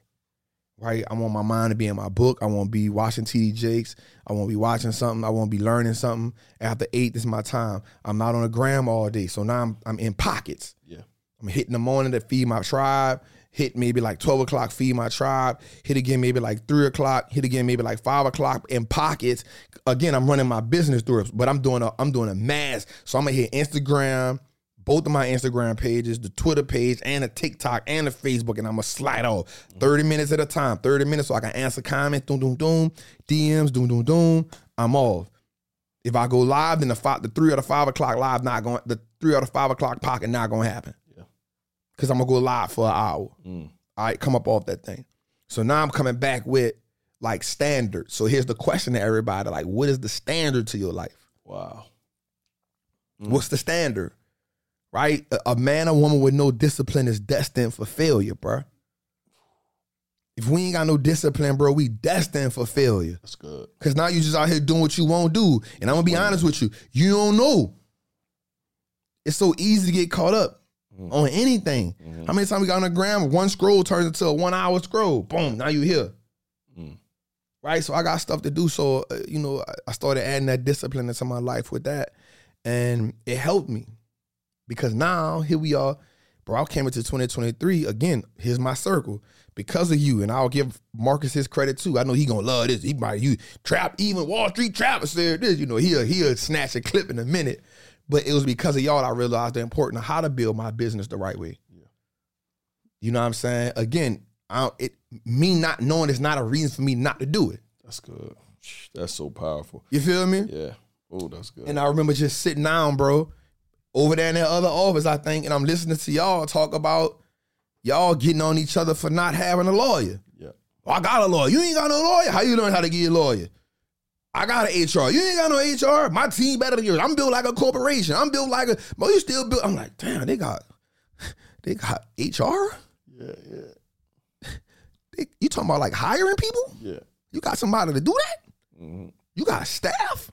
Speaker 3: Right? I want my mind to be in my book. I want to be watching TD Jakes. I want to be watching something. I want to be learning something. After eight, this is my time. I'm not on the gram all day. So now I'm I'm in pockets.
Speaker 1: Yeah.
Speaker 3: I'm hitting the morning to feed my tribe. Hit maybe like 12 o'clock, feed my tribe. Hit again maybe like three o'clock. Hit again maybe like five o'clock in pockets. Again, I'm running my business through it, but I'm doing a I'm doing a mass. So I'm gonna hit Instagram, both of my Instagram pages, the Twitter page, and the TikTok and the Facebook, and I'm gonna slide off 30 minutes at a time. 30 minutes so I can answer comments, doom, doom, doom, DMs, doom, doom, doom. I'm off. If I go live, then the five, the three or the five o'clock live not going, the three or the five o'clock pocket not gonna happen.
Speaker 1: Yeah.
Speaker 3: Cause I'm gonna go live for an hour.
Speaker 1: Mm.
Speaker 3: All right, come up off that thing. So now I'm coming back with like standards. So here's the question to everybody: like, what is the standard to your life?
Speaker 1: Wow. Mm.
Speaker 3: What's the standard? Right? A, a man or woman with no discipline is destined for failure, bro. If we ain't got no discipline, bro, we destined for failure.
Speaker 1: That's good.
Speaker 3: Cause now you just out here doing what you won't do. And I'm gonna be honest with you, you don't know. It's so easy to get caught up
Speaker 1: Mm.
Speaker 3: on anything.
Speaker 1: Mhm.
Speaker 3: How many times we got on the gram? One scroll turns into a one hour scroll. Boom, now you here.
Speaker 1: Mm.
Speaker 3: Right? So I got stuff to do. So, uh, you know, I- I started adding that discipline into my life with that. And it helped me because now here we are. Bro, I came into 2023. Again, here's my circle because of you. And I'll give Marcus his credit too. I know he gonna love this. He might you trap, even Wall Street Trapper said this. You know, he'll he'll snatch a clip in a minute. But it was because of y'all I realized the importance of how to build my business the right way.
Speaker 1: Yeah.
Speaker 3: You know what I'm saying? Again, I don't, it me not knowing is not a reason for me not to do it.
Speaker 1: That's good. That's so powerful.
Speaker 3: You feel me?
Speaker 1: Yeah. Oh, that's good.
Speaker 3: And I remember just sitting down, bro, over there in that other office, I think, and I'm listening to y'all talk about y'all getting on each other for not having a lawyer.
Speaker 1: yeah.
Speaker 3: Oh, I got a lawyer. You ain't got no lawyer. How you learn how to get a lawyer? I got an HR. You ain't got no HR. My team better than yours. I'm built like a corporation. I'm built like a. But you still built. I'm like, damn. They got, they got HR.
Speaker 1: Yeah. Yeah.
Speaker 3: They, you talking about like hiring people?
Speaker 1: Yeah.
Speaker 3: You got somebody to do that?
Speaker 1: hmm
Speaker 3: You got staff?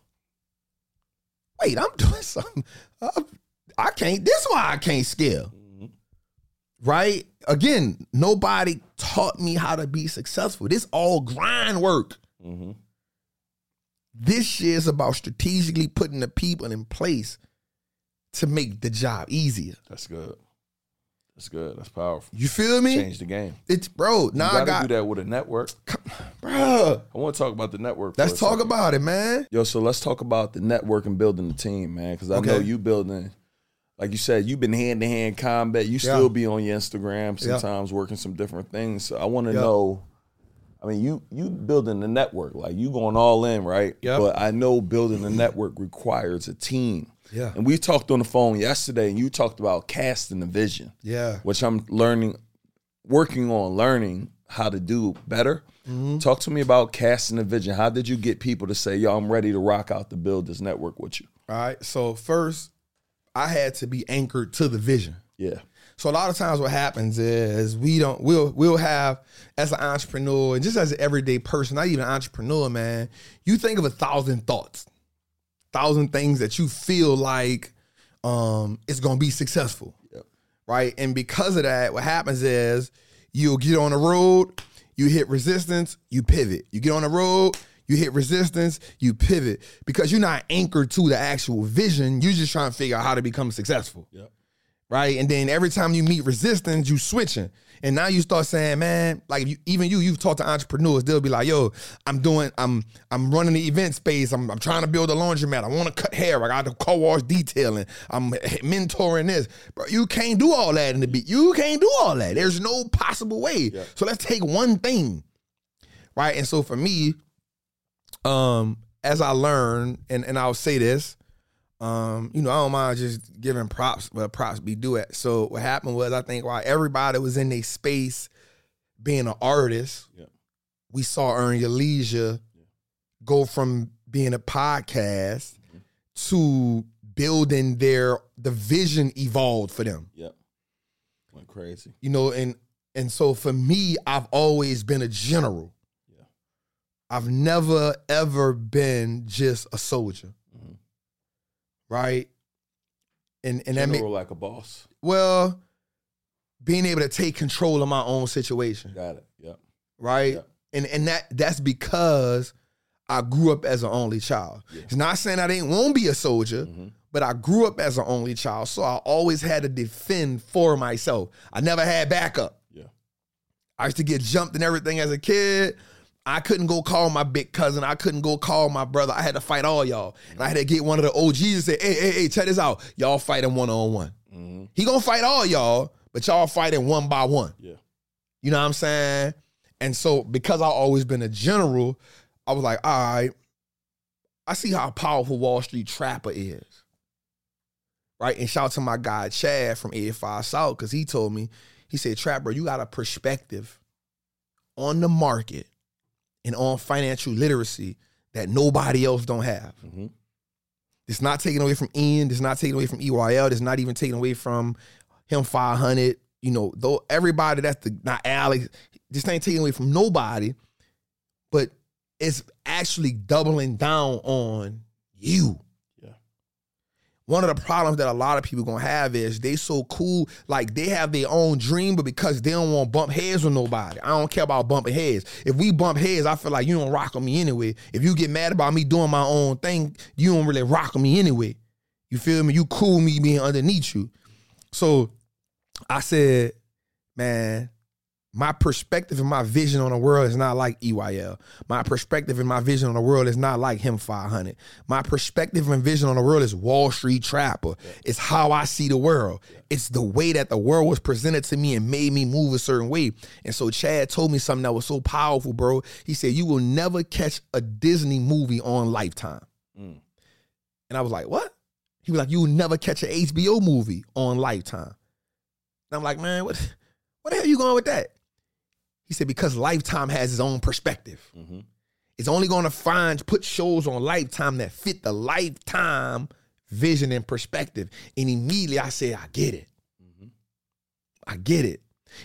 Speaker 3: Wait, I'm doing something. Uh, I can't. This why I can't scale.
Speaker 1: hmm
Speaker 3: Right? Again, nobody taught me how to be successful. This all grind work.
Speaker 1: hmm
Speaker 3: This shit is about strategically putting the people in place to make the job easier.
Speaker 1: That's good.
Speaker 4: That's good. That's powerful.
Speaker 3: You feel me?
Speaker 4: Change the game.
Speaker 3: It's bro. Now I
Speaker 4: gotta do that with a network.
Speaker 3: bro.
Speaker 4: I want to talk about the network.
Speaker 3: Let's talk
Speaker 4: second.
Speaker 3: about it, man.
Speaker 4: Yo, so let's talk about the network and building the team, man. Because I know you building, like you said, you've been hand to hand combat. You
Speaker 3: Yeah.
Speaker 4: still be on your Instagram
Speaker 3: Yeah.
Speaker 4: sometimes working some different things. So I want to
Speaker 3: Yeah.
Speaker 4: know. I mean, you you building the network, like you going all in, right?
Speaker 3: Yeah.
Speaker 4: But I know building the network requires a team.
Speaker 3: Yeah.
Speaker 4: And we talked on the phone yesterday, and you talked about casting the vision,
Speaker 3: Yeah.
Speaker 4: which I'm learning, working on learning how to do better.
Speaker 3: Mm-hmm.
Speaker 4: Talk to me about casting the vision. How did you get people to say, "Yo, I'm ready to rock out to build this network with you"?
Speaker 3: All right. So first, I had to be anchored to the vision.
Speaker 4: Yeah,
Speaker 3: So a lot of times what happens is we don't we'll we'll have as an entrepreneur and just as an everyday person, not even an entrepreneur, man, you think of a thousand thoughts, thousand things that you feel like um it's gonna be successful.
Speaker 4: Yep.
Speaker 3: Right. And because of that, what happens is you'll get on the road, you hit resistance, you pivot. You get on the road, you hit resistance, you pivot because you're not anchored to the actual vision. You're just trying to figure out how to become successful
Speaker 4: Yep.
Speaker 3: Right? And then every time you meet resistance, you switching. And now you start saying, man, like you, even you, you've talked to entrepreneurs, they'll be like, yo, I'm doing, I'm, I'm running the event space. I'm, I'm trying to build a laundromat. I want to cut hair. I got the car wash detailing. I'm mentoring this. Bro, you can't do all that in the beat. You can't do all that. There's no possible way. So let's take one thing, right? And so for me, um, as I learn, and and I'll say this, um, you know, I don't mind just giving props, but props be due it. So what happened was, I think while everybody was in their space being an artist,
Speaker 4: Yeah.
Speaker 3: we saw Earn Your Leisure go from being a podcast to building their the vision evolved for them.
Speaker 4: Yep. Went crazy.
Speaker 3: You know, and and so for me, I've always been a general.
Speaker 4: Yeah.
Speaker 3: I've never ever been just a soldier. Right? And and that
Speaker 4: General
Speaker 3: make,
Speaker 4: like a boss.
Speaker 3: well, being able to take control of my own situation,
Speaker 4: Got it. Yep.
Speaker 3: right?
Speaker 4: Yeah.
Speaker 3: And and that that's because I grew up as an only child.
Speaker 4: Yeah.
Speaker 3: It's not saying I didn't want to be a soldier,
Speaker 4: Mhm.
Speaker 3: but I grew up as an only child, so I always had to defend for myself. I never had backup.
Speaker 4: Yeah.
Speaker 3: I used to get jumped and everything as a kid. I couldn't go call my big cousin. I couldn't go call my brother. I had to fight all y'all. And I had to get one of the OGs and say, hey, hey, hey, check this out. Y'all fighting one on one. He gonna fight all y'all, but y'all fighting one by one.
Speaker 4: Yeah.
Speaker 3: You know what I'm saying? And so because I always been a general, I was like, all right, I see how powerful Wall Street Trapper is. Right? And shout out to my guy Chad from 85 South, because he told me, he said, Trapper, you got a perspective on the market and on financial literacy that nobody else don't have.
Speaker 4: hmm
Speaker 3: It's not taken away from Ian. It's not taken away from EYL. It's not even taken away from him 500. You know, though everybody that's the not Alex. This ain't taken away from nobody, but it's actually doubling down on you. One of the problems that a lot of people gonna have is they so cool, like they have their own dream, but because they don't want to bump heads with nobody. I don't care about bumping heads. If we bump heads, I feel like you don't rock with me anyway. If you get mad about me doing my own thing, you don't really rock with me anyway. You feel me? You cool me being underneath you. So I said, man, my perspective and my vision on the world is not like EYL. My perspective and my vision on the world is not like him 500. My perspective and vision on the world is Wall Street Trapper. It's how I see the world. It's the way that the world was presented to me and made me move a certain way. And so Chad told me something that was so powerful, bro. He said, You will never catch a Disney movie on Lifetime.
Speaker 4: Mm.
Speaker 3: And I was like, What? He was like, You will never catch an HBO movie on Lifetime. And I'm like, Man, what, what the hell are you going with that? He said, because Lifetime has its own perspective.
Speaker 4: hmm
Speaker 3: It's only going to find, put shows on Lifetime that fit the Lifetime vision and perspective. And immediately I said, I get it. I get it.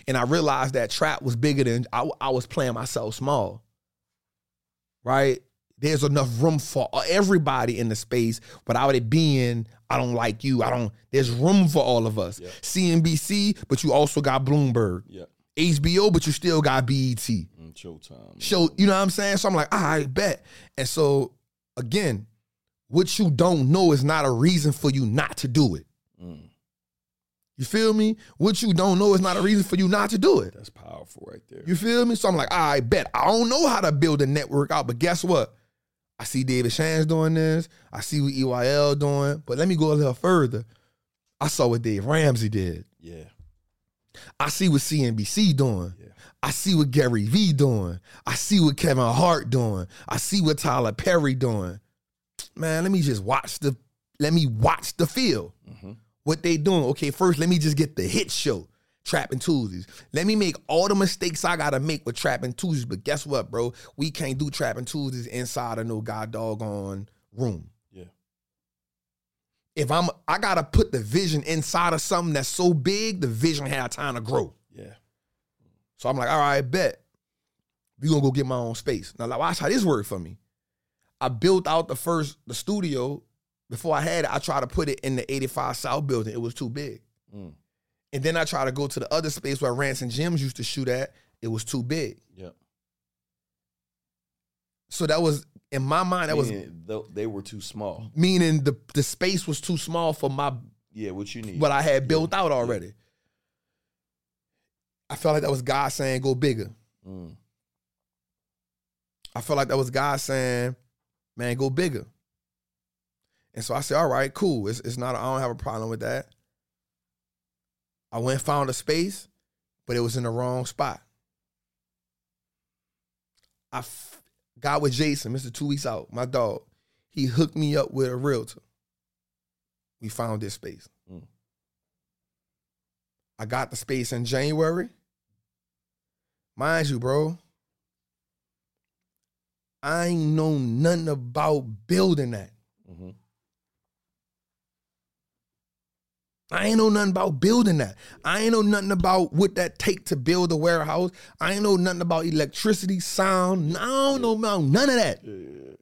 Speaker 3: And I realized that trap was bigger than I, I was playing myself small. Right? There's enough room for everybody in the space without it being, I don't like you. I don't, there's room for all of us.
Speaker 4: Yeah.
Speaker 3: CNBC, but you also got Bloomberg.
Speaker 4: Yeah.
Speaker 3: HBO, but you still got BET.
Speaker 4: Mm, Showtime.
Speaker 3: Show, you know what I'm saying? So I'm like, I bet. And so again, what you don't know is not a reason for you not to do it.
Speaker 4: Mm.
Speaker 3: You feel me? What you don't know is not a reason for you not to do it.
Speaker 4: That's powerful right there.
Speaker 3: You feel me? So I'm like, I bet I don't know how to build a network out, but guess what? I see David Shands doing this. I see what EYL doing. But let me go a little further. I saw what Dave Ramsey did.
Speaker 4: yeah.
Speaker 3: I see what CNBC doing.
Speaker 4: Yeah.
Speaker 3: I see what Gary Vee doing. I see what Kevin Hart doing. I see what Tyler Perry doing. Man, let me just watch the let me watch the field.
Speaker 4: Mhm.
Speaker 3: What they doing. Okay, first let me just get the hit show. Trapping Tuesdays. Let me make all the mistakes I gotta make with Trapping Tuesdays. But guess what, bro? We can't do Trapping Tuesdays inside of no god doggone room.
Speaker 4: Yeah.
Speaker 3: If I'm I gotta put the vision inside of something that's so big, the vision had time to grow.
Speaker 4: Yeah.
Speaker 3: So I'm like, all right, bet. We gonna go get my own space. Now, like, watch how this worked for me. I built out the first the studio. Before I had it, I tried to put it in the 85 South building. It was too big.
Speaker 4: Mm.
Speaker 3: And then I tried to go to the other space where Rance and Jims used to shoot at. It was too big.
Speaker 4: Yep.
Speaker 3: So that was in my mind. That was
Speaker 4: Meaning tho- they were too small.
Speaker 3: meaning the the space was too small for my
Speaker 4: Yeah, what you need.
Speaker 3: what I had built out already. I felt like that was God saying, "Go bigger."
Speaker 4: Mm.
Speaker 3: I felt like that was God saying, man, go bigger. And so I said, all right, cool. It's, it's not, I don't have a problem with that. I went and found a space, but it was in the wrong spot. I f- got with Jason, Mr. Two Weeks Out, my dog. He hooked me up with a realtor. We found this space.
Speaker 4: Mm.
Speaker 3: I got the space in January. Mind you, bro, I ain't know nothing about building that.
Speaker 4: hmm
Speaker 3: I ain't know nothing about building that. I ain't know nothing about what that take to build a warehouse. I ain't know nothing about electricity, sound. I don't know about none of that.
Speaker 4: Yeah.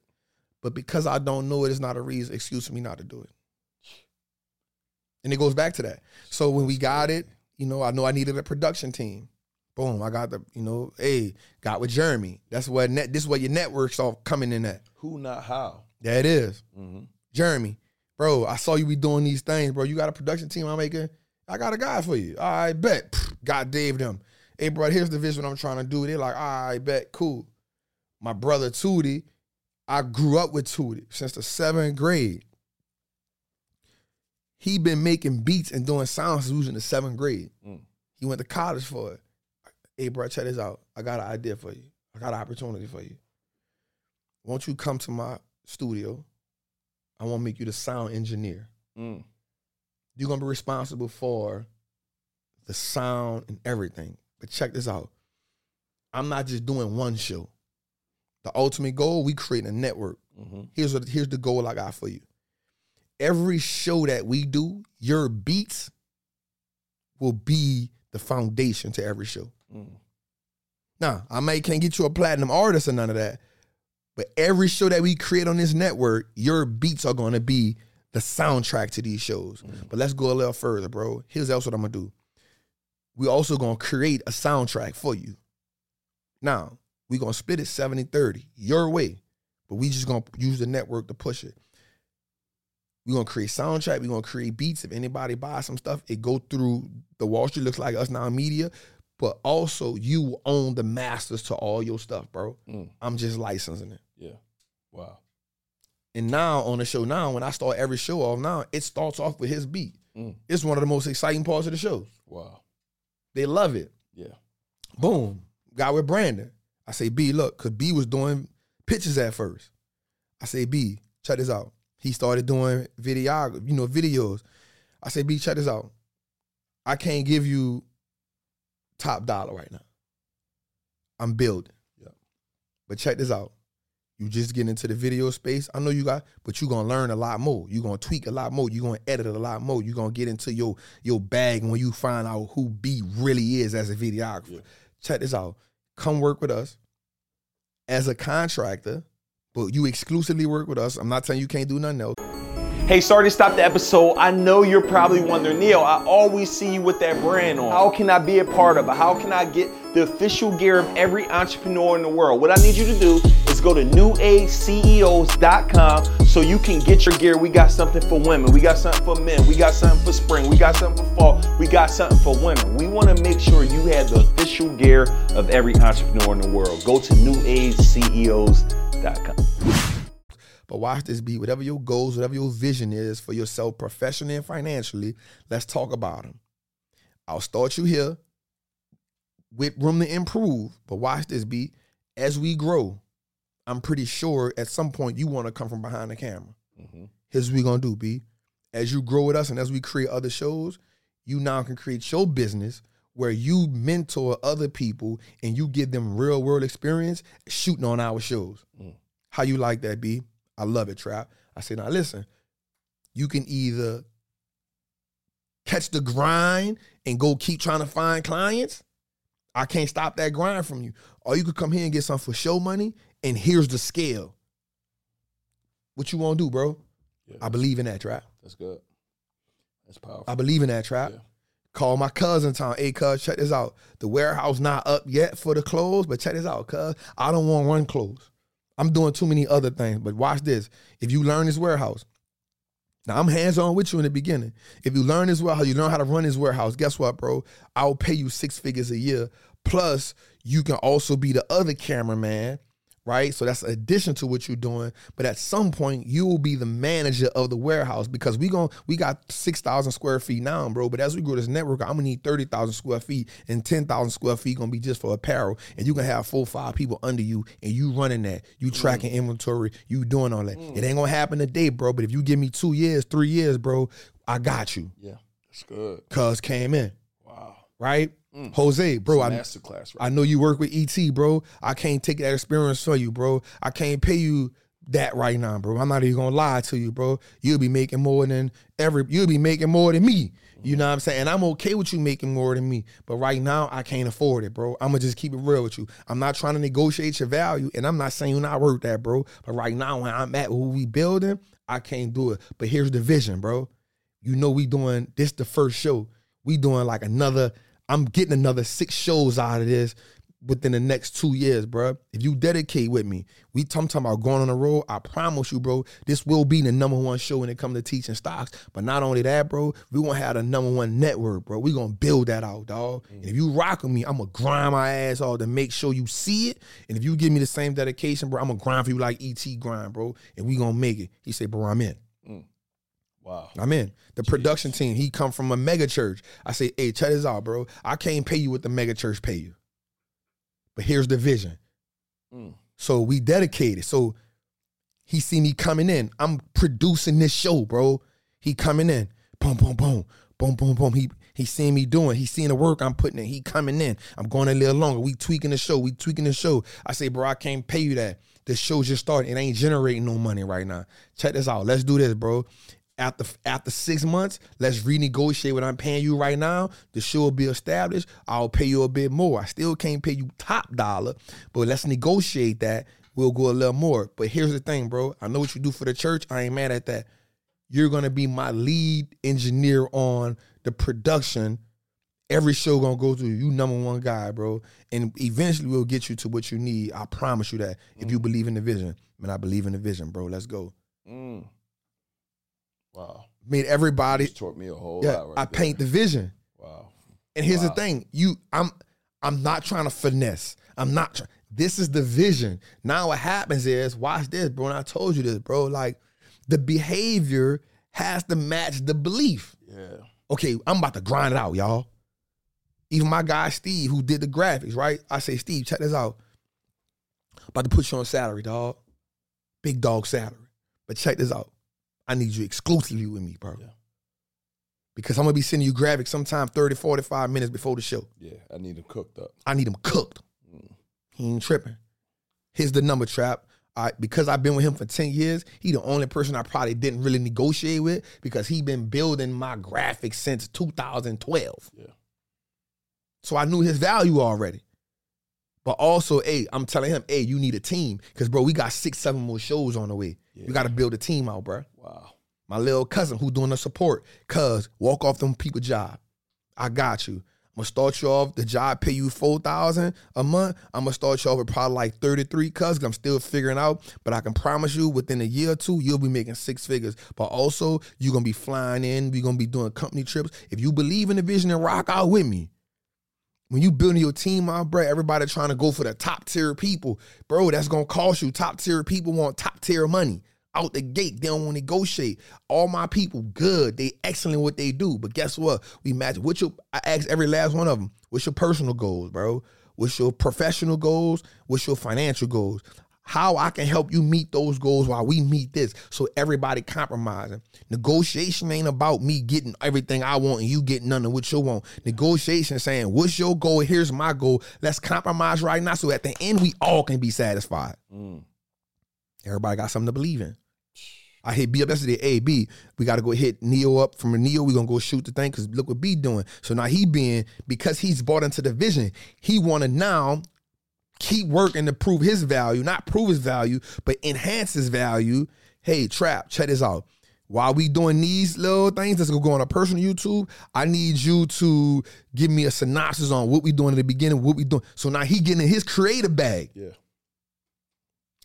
Speaker 3: But because I don't know it, it's not a reason, excuse for me not to do it. And it goes back to that. So when we got it, you know, I know I needed a production team. Boom, I got the, you know, hey, got with Jeremy. That's where net. This is where your networks all coming in at.
Speaker 4: Who, not how.
Speaker 3: It is.
Speaker 4: hmm
Speaker 3: Jeremy, bro, I saw you be doing these things, bro. You got a production team I'm making. I got a guy for you. I bet. Got Dave them. Hey, bro, here's the vision I'm trying to do. They're like, I bet, cool. My brother Tootie, I grew up with Tootie since the seventh grade. He been making beats and doing sound solutions in the seventh grade.
Speaker 4: Mm.
Speaker 3: He went to college for it. Hey, bro, check this out. I got an idea for you. I got an opportunity for you. Won't you come to my studio? I want to make you the sound engineer.
Speaker 4: Mm.
Speaker 3: You're gonna be responsible for the sound and everything. But check this out. I'm not just doing one show. The ultimate goal, we create a network.
Speaker 4: hmm
Speaker 3: Here's what here's the goal I got for you. Every show that we do, your beats will be the foundation to every show.
Speaker 4: Mm.
Speaker 3: Now, I may can't get you a platinum artist or none of that, but every show that we create on this network, your beats are going to be the soundtrack to these shows. Mm. But let's go a little further, bro. Here's else what I'm gonna do. We're also gonna create a soundtrack for you. Now, we're gonna split it 70-30, your way. But we just gonna use the network to push it. We're gonna create soundtrack, we're gonna create beats. If anybody buys some stuff, it go through the Wall Street looks like us now media. But also you own the masters to all your stuff, bro.
Speaker 4: Mm.
Speaker 3: I'm just licensing it.
Speaker 4: Yeah. Wow.
Speaker 3: And now on the show now, when I start every show off now, it starts off with his beat.
Speaker 4: Mm.
Speaker 3: It's one of the most exciting parts of the show.
Speaker 4: Wow.
Speaker 3: They love it.
Speaker 4: Yeah.
Speaker 3: Boom. Got with Brandon. I say, B, look, because B was doing pictures at first. I say, B, check this out. He started doing video, you know, videos. I say, B, check this out. I can't give you top dollar right now. I'm building.
Speaker 4: Yeah.
Speaker 3: But check this out. You just get into the video space. I know you got, but you're gonna learn a lot more. You're gonna tweak a lot more. You're gonna edit a lot more. You're gonna get into your your bag when you find out who B really is as a videographer.
Speaker 4: Yeah.
Speaker 3: Check this out. Come work with us as a contractor, but you exclusively work with us. I'm not telling you you can't do nothing else.
Speaker 1: Hey, sorry to stop the episode. I know you're probably wondering, Neil, I always see you with that brand on. How can I be a part of it? How can I get the official gear of every entrepreneur in the world? What I need you to do is go to newageceos.com so you can get your gear. We got something for women, we got something for men, we got something for spring, we got something for fall, we got something for winter. We want to make sure you have the official gear of every entrepreneur in the world. Go to newageceos.com.
Speaker 3: But watch this be whatever your goals, whatever your vision is for yourself professionally and financially, let's talk about them. I'll start you here with room to improve. But watch this be as we grow, I'm pretty sure at some point you want to come from behind the camera. Mm-hmm. Here's what we gonna do, B. As you grow with us and as we create other shows, you now can create your business where you mentor other people and you give them real world experience shooting on our shows. Mm. How you like that, B? I love it, Trap. I say, now listen, you can either catch the grind and go keep trying to find clients. I can't stop that grind from you. Or you could come here and get something for show money, and here's the scale. What you want to do, bro?
Speaker 4: Yeah.
Speaker 3: I believe in that, Trap.
Speaker 4: That's good. That's powerful.
Speaker 3: I believe in that, Trap.
Speaker 4: Yeah.
Speaker 3: Call my cousin town. Hey, cuz, check this out. The warehouse not up yet for the clothes, but check this out, cuz. I don't want run clothes. I'm doing too many other things. But watch this. If you learn this warehouse, now I'm hands-on with you in the beginning. If you learn this warehouse, you learn how to run this warehouse, guess what, bro? I'll pay you six figures a year. Plus, you can also be the other cameraman, right? So that's an addition to what you're doing. But at some point, you will be the manager of the warehouse because we gon' we got six thousand square feet now, bro. But as we grow this network, I'm gonna need thirty thousand square feet, and ten thousand square feet gonna be just for apparel. And you can have four, five people under you, and you running that, you mm. tracking inventory, you doing all that. Mm. It ain't gonna happen today, bro. But if you give me two years, three years, bro, I got you.
Speaker 4: yeah. That's good.
Speaker 3: Cuz came in,
Speaker 4: Wow.
Speaker 3: right? Jose, bro, I,
Speaker 4: Masterclass, right?
Speaker 3: I know you work with ET, bro. I can't take that experience for you, bro. I can't pay you that right now, bro. I'm not even gonna lie to you, bro. You'll be making more than every you'll be making more than me. You know what I'm saying? And I'm okay with you making more than me. But right now, I can't afford it, bro. I'm gonna just keep it real with you. I'm not trying to negotiate your value, and I'm not saying you're not worth that, bro. But right now, when I'm at who we building, I can't do it. But here's the vision, bro. You know we doing this the first show. We doing like another, I'm getting another six shows out of this within the next two years, bro. If you dedicate with me, we talking talking about going on the road. I promise you, bro, this will be the number one show when it comes to teaching stocks. But not only that, bro, we gonna have the number one network, bro. We gonna build that out, dog. And if you rock with me, I'm gonna grind my ass off to make sure you see it. And if you give me the same dedication, bro, I'm gonna grind for you like ET grind, bro. And we gonna make it. He said, bro, I'm in.
Speaker 4: Wow.
Speaker 3: I'm in. The production team, he come from a mega church. I say, hey, check this out, bro. I can't pay you what the mega church pay you. But here's the vision.
Speaker 4: Mm.
Speaker 3: So we dedicated. So he see me coming in. I'm producing this show, bro. He coming in. Boom, boom, boom. Boom, boom, boom. He he seeing me doing. He seeing the work I'm putting in. He coming in. I'm going a little longer. We tweaking the show. We tweaking the show. I say, bro, I can't pay you that. The show just started. It ain't generating no money right now. Check this out. Let's do this, bro. After after six months, let's renegotiate what I'm paying you right now. The show will be established. I'll pay you a bit more. I still can't pay you top dollar, but let's negotiate that. We'll go a little more. But here's the thing, bro. I know what you do for the church. I ain't mad at that. You're gonna be my lead engineer on the production. Every show gonna go through you, number one guy, bro. And eventually we'll get you to what you need. I promise you that. If you believe in the vision, man, I believe in the vision, bro. Let's go.
Speaker 4: Mm. Wow.
Speaker 3: Made everybody.
Speaker 4: Just taught me a whole
Speaker 3: Yeah,
Speaker 4: lot right
Speaker 3: I
Speaker 4: there.
Speaker 3: paint the vision.
Speaker 4: Wow.
Speaker 3: And here's the thing, you, I'm, I'm not trying to finesse. I'm not. Try, this is the vision. Now what happens is, watch this, bro. And I told you this, bro. Like the behavior has to match the belief.
Speaker 4: Yeah.
Speaker 3: Okay, I'm about to grind it out, y'all. Even my guy Steve, who did the graphics, right? I say, Steve, check this out. About to put you on salary, dog. Big dog salary. But check this out. I need you exclusively with me, bro.
Speaker 4: Yeah.
Speaker 3: Because I'm gonna be sending you graphics sometime 30, 45 minutes before the show.
Speaker 4: Yeah. I need them cooked up.
Speaker 3: I need them cooked. Mm. He ain't tripping. Here's the number trap. I, because I've been with him for 10 years, he the only person I probably didn't really negotiate with because he been building my graphics since 2012.
Speaker 4: Yeah.
Speaker 3: So I knew his value already. But also, hey, I'm telling him, hey, you need a team. Because, bro, we got six, seven more shows on the way.
Speaker 4: Yeah.
Speaker 3: You got to build a team out, bro.
Speaker 4: Wow.
Speaker 3: My little cousin who doing the support, cuz walk off them people job. I got you. I'm gonna start you off. The job pay you four thousand a month. I'm gonna start you off with probably like 33 cuz I'm still figuring out. But I can promise you within a year or two, you'll be making six figures. But also you're gonna be flying in, we're gonna be doing company trips. If you believe in the vision and rock out with me, when you building your team out, bro, everybody trying to go for the top tier people, bro, that's gonna cost you. Top tier people want top tier money out the gate. They don't want to negotiate. All my people, good. They excellent what they do. But guess what? We match. What's your? I ask every last one of them. What's your personal goals, bro? What's your professional goals? What's your financial goals? How I can help you meet those goals while we meet this. So everybody compromising. Negotiation ain't about me getting everything I want and you getting none of what you want. Negotiation saying, what's your goal? Here's my goal. Let's compromise right now. So at the end, we all can be satisfied. Mm. Everybody got something to believe in. I hit B up yesterday. Hey B, we got to go hit Neo up from Neo. We gonna go shoot the thing because look what B doing. So now he being because he's bought into the vision. He want to now keep working to prove his value, not prove his value, but enhance his value. Hey Trap, check this out. While we doing these little things that's gonna go on a personal YouTube, I need you to give me a synopsis on what we doing in the beginning, what we doing. So now he getting in his creative bag.
Speaker 4: Yeah.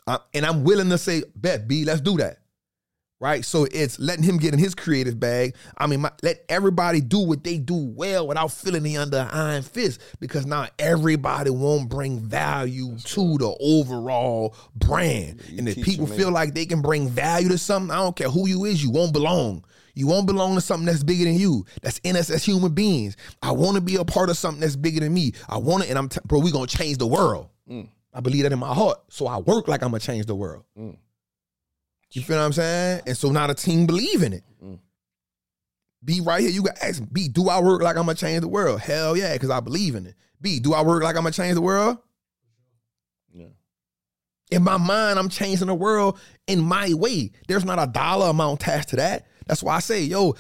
Speaker 3: Uh, and I'm willing to say, bet B, let's do that. Right? So it's letting him get in his creative bag. I mean, my, let everybody do what they do well without feeling the under iron fist because now everybody won't bring value to the overall brand.
Speaker 4: you
Speaker 3: and if people feel like they can bring value to something, I don't care who you is, you won't belong. You won't belong to something that's bigger than you. That's in us as human beings. I want to be a part of something that's bigger than me. I want it, and I'm, t- bro, we to change the world. I believe that in my heart. So I work like I'm gonna change the world. You feel what I'm saying? And so now the team believe in it. Mm. B right here, you got ask me, B, do I work like I'm gonna change the world? Hell yeah, because I believe in it. B, do I work like I'm gonna change the world?
Speaker 4: Yeah.
Speaker 3: In my mind, I'm changing the world in my way. There's not a dollar amount attached to that. That's why I say, yo,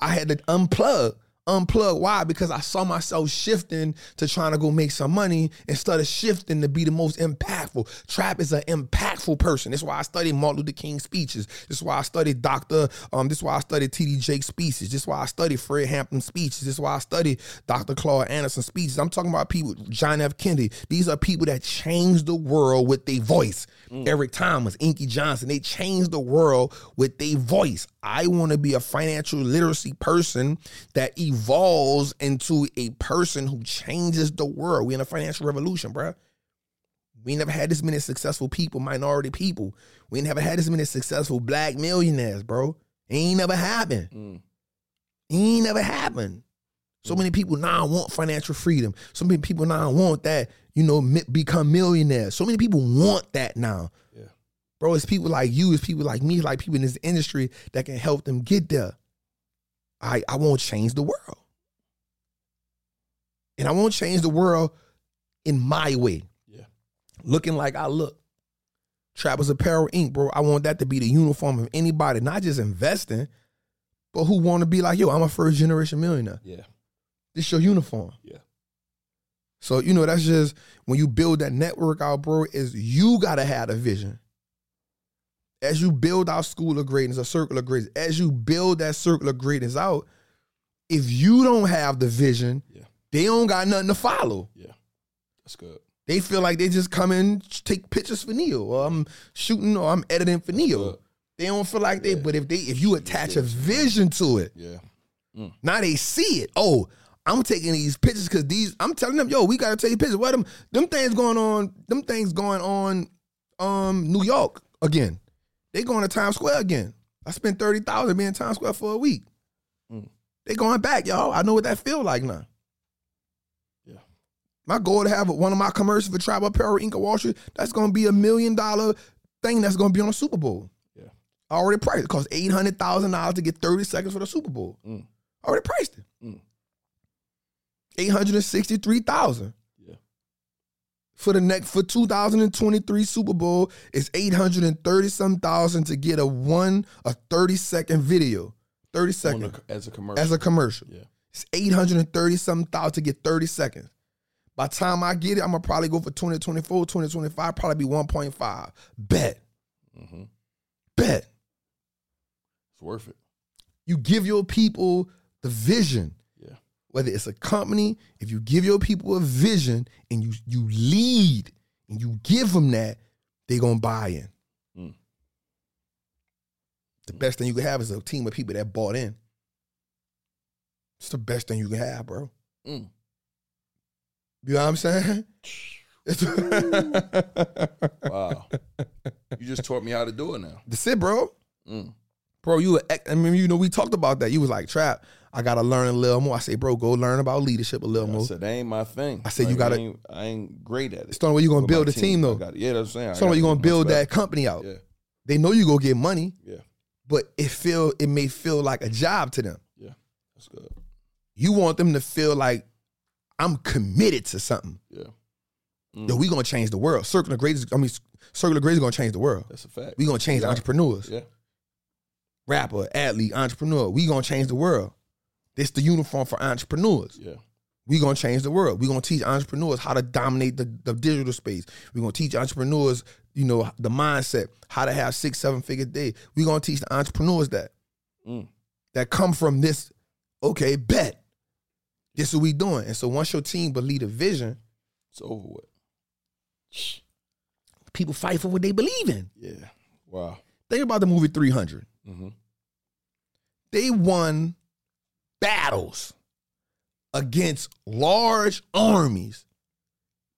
Speaker 3: I had to unplug. Unplug. Why? Because I saw myself shifting to trying to go make some money instead of shifting to be the most impactful. Trap is an impactful person. That's why I studied Martin Luther King speeches. This is why I studied Dr. Um, this is why I studied T.D. Jakes speeches. This is why I studied Fred Hampton speeches. This is why I studied Dr. Claude Anderson speeches. I'm talking about people, John F. Kennedy. These are people that changed the world with their voice. Eric Thomas, Inky Johnson, they changed the world with their voice. I want to be a financial literacy person that evolves into a person who changes the world. We in a financial revolution, bruh. We never had this many successful people, minority people. We never had this many successful black millionaires, bro. It ain't never happened. Mm. It ain't never happened. So mm. many people now want financial freedom. So many people now want that, you know, become millionaires. So many people want that now.
Speaker 4: Yeah.
Speaker 3: Bro, it's people like you, it's people like me, like people in this industry that can help them get there. I, I won't change the world. And I won't change the world in my way.
Speaker 4: Yeah.
Speaker 3: Looking like I look. Trappers Apparel Inc., bro. I want that to be the uniform of anybody, not just investing, but who want to be like, yo, I'm a first generation millionaire.
Speaker 4: Yeah.
Speaker 3: This your uniform.
Speaker 4: Yeah.
Speaker 3: So, you know, that's just when you build that network out, bro, is you gotta have a vision. As you build our school of greatness, a circle of greatness, as you build that circle of greatness out, if you don't have the vision,
Speaker 4: Yeah.
Speaker 3: they don't got nothing to follow.
Speaker 4: Yeah. That's good.
Speaker 3: They feel like they just come in, take pictures for Neil, or I'm shooting or I'm editing for
Speaker 4: Neil.
Speaker 3: They don't feel like they,
Speaker 4: Yeah.
Speaker 3: but if they if you attach a vision to it,
Speaker 4: Yeah.
Speaker 3: now they see it. Oh, I'm taking these pictures because these. I'm telling them, yo, we gotta take pictures. What them them things going on? Them things going on. Um, New York again. They going to Times Square again. I spent thirty thousand being in Times Square for a week. They going back, y'all. I know what that feel like now.
Speaker 4: Yeah.
Speaker 3: My goal to have one of my commercials for Tribal Apparel Inc. of Wall Street. That's gonna be a million dollar thing. That's gonna be on the Super Bowl.
Speaker 4: Yeah.
Speaker 3: I already priced. It cost eight hundred thousand dollars to get thirty seconds for the Super Bowl.
Speaker 4: Mm.
Speaker 3: I already priced it.
Speaker 4: Mm.
Speaker 3: Eight hundred and sixty three thousand. For the next for 2023 Super Bowl is 830 some thousand to get a one a 30 second video. 30 seconds
Speaker 4: as a commercial.
Speaker 3: as a commercial.
Speaker 4: yeah.
Speaker 3: It's 830 some thousand to get 30 seconds. By the time I get it, I'm gonna probably go for 2024, 2025, probably be 1.5. Bet.
Speaker 4: Mm-hmm.
Speaker 3: Bet.
Speaker 4: It's worth it.
Speaker 3: You give your people the vision. Whether it's a company, if you give your people a vision and you you lead and you give them that, they gonna buy in.
Speaker 4: Mm.
Speaker 3: The best thing you can have is a team of people that bought in. It's the best thing you can have, bro.
Speaker 4: Mm.
Speaker 3: You know what I'm saying?
Speaker 4: Wow. you just taught me how to do it now.
Speaker 3: That's it, bro.
Speaker 4: Mm.
Speaker 3: Bro, you were, I mean, you know, we talked about that. You was like, Trap, I gotta learn a little more. I say, bro, go learn about leadership a little
Speaker 4: I
Speaker 3: more.
Speaker 4: said that ain't my thing.
Speaker 3: I said you gotta-
Speaker 4: I ain't, I ain't great at it.
Speaker 3: It's the only way you're gonna build a team,
Speaker 4: I
Speaker 3: though.
Speaker 4: got it. Yeah, that's what I'm saying. I
Speaker 3: It's the only way you're gonna build that company out.
Speaker 4: Yeah,
Speaker 3: They know you go get money,
Speaker 4: yeah,
Speaker 3: but it feel it may feel like a job to them.
Speaker 4: yeah. That's good.
Speaker 3: You want them to feel like I'm committed to something.
Speaker 4: Yeah,
Speaker 3: Yo, mm. we gonna change the world. Circle of Greatest, I mean, Greatest is gonna change the world.
Speaker 4: that's a fact.
Speaker 3: We gonna change
Speaker 4: Yeah.
Speaker 3: entrepreneurs.
Speaker 4: Yeah,
Speaker 3: Rapper, athlete, entrepreneur. We gonna change the world. This the uniform for entrepreneurs.
Speaker 4: yeah,
Speaker 3: We're gonna change the world. We're gonna teach entrepreneurs how to dominate the, the digital space. We're gonna teach entrepreneurs, you know, the mindset, how to have six, seven figure day. We're gonna teach the entrepreneurs that
Speaker 4: Mm.
Speaker 3: that come from this, okay, bet. This is what we doing. And so once your team believe the vision,
Speaker 4: it's over with.
Speaker 3: people fight for what they believe in.
Speaker 4: Yeah. Wow.
Speaker 3: Think about the movie 300.
Speaker 4: Mm-hmm.
Speaker 3: They won battles against large armies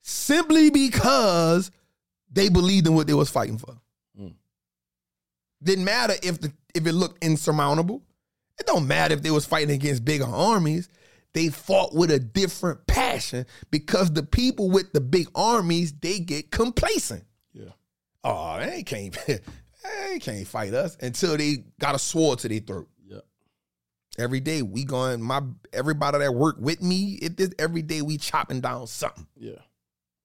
Speaker 3: simply because they believed in what they was fighting for.
Speaker 4: Mm.
Speaker 3: Didn't matter if the if it looked insurmountable. It don't matter if they was fighting against bigger armies. They fought with a different passion because the people with the big armies they get complacent.
Speaker 4: Yeah.
Speaker 3: Oh, they can't, they can't fight us until they got a sword to their throat.
Speaker 4: Yeah.
Speaker 3: Every day we going, my everybody that work with me, it this every day we chopping down something.
Speaker 4: Yeah.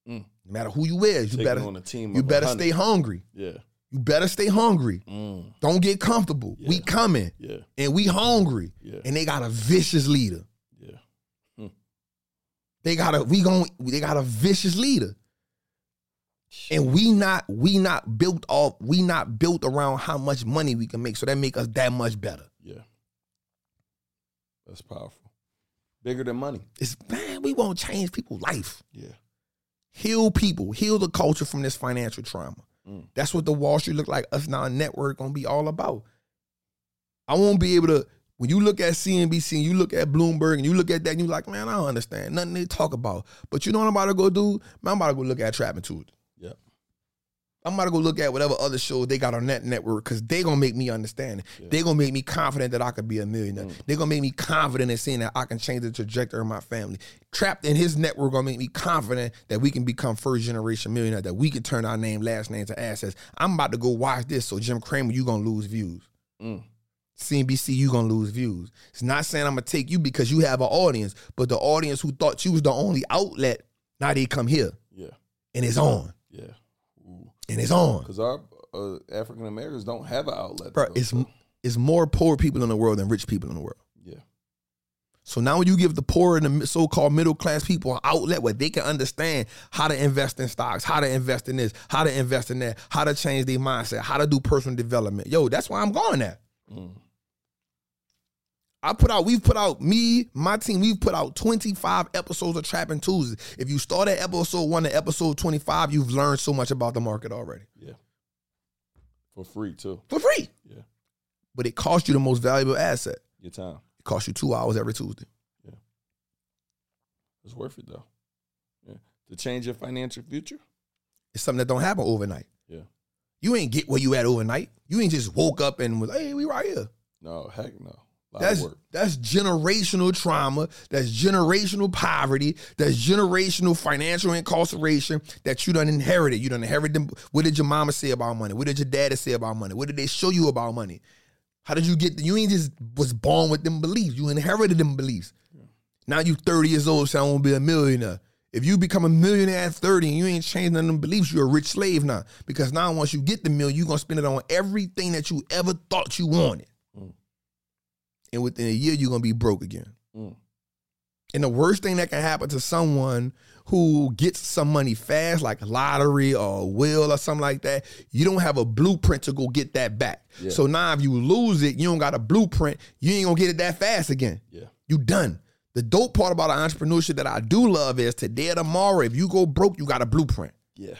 Speaker 3: No matter who you is, you
Speaker 4: Taking
Speaker 3: better
Speaker 4: on a team.
Speaker 3: you better
Speaker 4: 100.
Speaker 3: stay hungry.
Speaker 4: Yeah.
Speaker 3: You better stay hungry.
Speaker 4: Mm.
Speaker 3: Don't get comfortable. We coming
Speaker 4: Yeah.
Speaker 3: and we hungry.
Speaker 4: Yeah.
Speaker 3: And they got a vicious leader.
Speaker 4: Yeah.
Speaker 3: They got a we going they got a vicious leader. And we not we not built off we not built around how much money we can make. So that make us that much better.
Speaker 4: That's powerful. Bigger than money.
Speaker 3: It's man, we won't change people's life.
Speaker 4: Yeah.
Speaker 3: Heal people, heal the culture from this financial trauma.
Speaker 4: Mm.
Speaker 3: That's what the Wall Street look like. Us now network gonna be all about. I won't be able to. When you look at CNBC and you look at Bloomberg and you look at that and you like, man, I don't understand nothing they talk about. But you know what I'm about to go do? Man, I'm about to go look at Trap Tuesday.
Speaker 4: Yeah.
Speaker 3: I'm about to go look at whatever other shows they got on that network because they gonna make me understand. it. They gonna make me confident that I could be a millionaire.
Speaker 4: Mm.
Speaker 3: They gonna make me confident in seeing that I can change the trajectory of my family. Trapped in his network gonna make me confident that we can become first generation millionaire, that we can turn our name, last name to assets. I'm about to go watch this. So Jim Cramer, you gonna lose views.
Speaker 4: Mm.
Speaker 3: CNBC, you gonna lose views. It's not saying I'm gonna take you because you have an audience, but the audience who thought you was the only outlet, now they come here
Speaker 4: Yeah.
Speaker 3: and it's on.
Speaker 4: Yeah.
Speaker 3: And it's on.
Speaker 4: Because our uh, African Americans don't have an outlet.
Speaker 3: Bro, it's
Speaker 4: so-
Speaker 3: it's more poor people in the world than rich people in the world.
Speaker 4: yeah.
Speaker 3: So now when you give the poor and the so-called middle class people an outlet where they can understand how to invest in stocks, how to invest in this, how to invest in that, how to change their mindset, how to do personal development. Yo, that's why I'm going there.
Speaker 4: Mm.
Speaker 3: I put out, we've put out, me, my team, we've put out 25 episodes of Trapping Tuesday. If you start at episode one to episode 25, you've learned so much about the market already.
Speaker 4: Yeah. For free too.
Speaker 3: For free.
Speaker 4: Yeah.
Speaker 3: But it costs you the most valuable asset.
Speaker 4: Your time.
Speaker 3: It costs you two hours every Tuesday. Yeah.
Speaker 4: It's worth it though. Yeah. To change your financial future.
Speaker 3: It's something that don't happen overnight.
Speaker 4: Yeah.
Speaker 3: You ain't get where you at overnight. You ain't just woke up and was, hey, we right here.
Speaker 4: No, heck no.
Speaker 3: That's
Speaker 4: work.
Speaker 3: that's generational trauma. That's generational poverty. That's generational financial incarceration that you done inherited. You done inherited them. What did your mama say about money? What did your daddy say about money? What did they show you about money? How did you get? You ain't just was born with them beliefs. You inherited them beliefs. Now you 30 years old, saying I want to be a millionaire. If you become a millionaire at 30 and you ain't changed none of them beliefs, you're a rich slave now. Because now once you get the mill, you're gonna spend it on everything that you ever thought you wanted. And within a year, you're gonna be broke again.
Speaker 4: Mm.
Speaker 3: And the worst thing that can happen to someone who gets some money fast, like lottery or a will or something like that, you don't have a blueprint to go get that back.
Speaker 4: Yeah.
Speaker 3: So now if you lose it, you don't got a blueprint, you ain't gonna get it that fast again.
Speaker 4: Yeah.
Speaker 3: You done. The dope part about entrepreneurship that I do love is today or tomorrow, if you go broke, you got a blueprint.
Speaker 4: Yeah.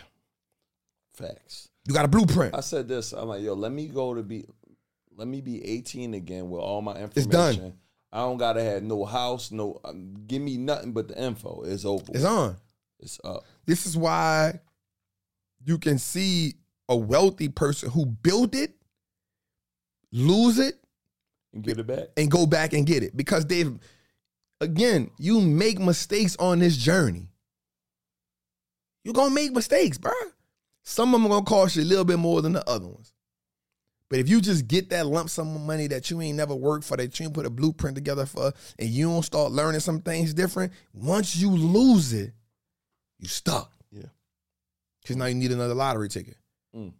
Speaker 4: Facts.
Speaker 3: You got a blueprint.
Speaker 4: I said this. I'm like, yo, let me go to be, let me be 18 again with all my information.
Speaker 3: It's done.
Speaker 4: I don't gotta have no house, no. Um, give me nothing but the info. It's over.
Speaker 3: It's on.
Speaker 4: It's up.
Speaker 3: This is why you can see a wealthy person who built it lose it
Speaker 4: And get it back.
Speaker 3: and go back and get it because they've again you make mistakes on this journey you're gonna make mistakes bro some of them gonna cost you a little bit more than the other ones but if you just get that lump sum of money that you ain't never worked for that you ain't put a blueprint together for and you don't start learning some things different once you lose it you stuck
Speaker 4: Yeah.
Speaker 3: because now you need another lottery ticket
Speaker 4: Mm.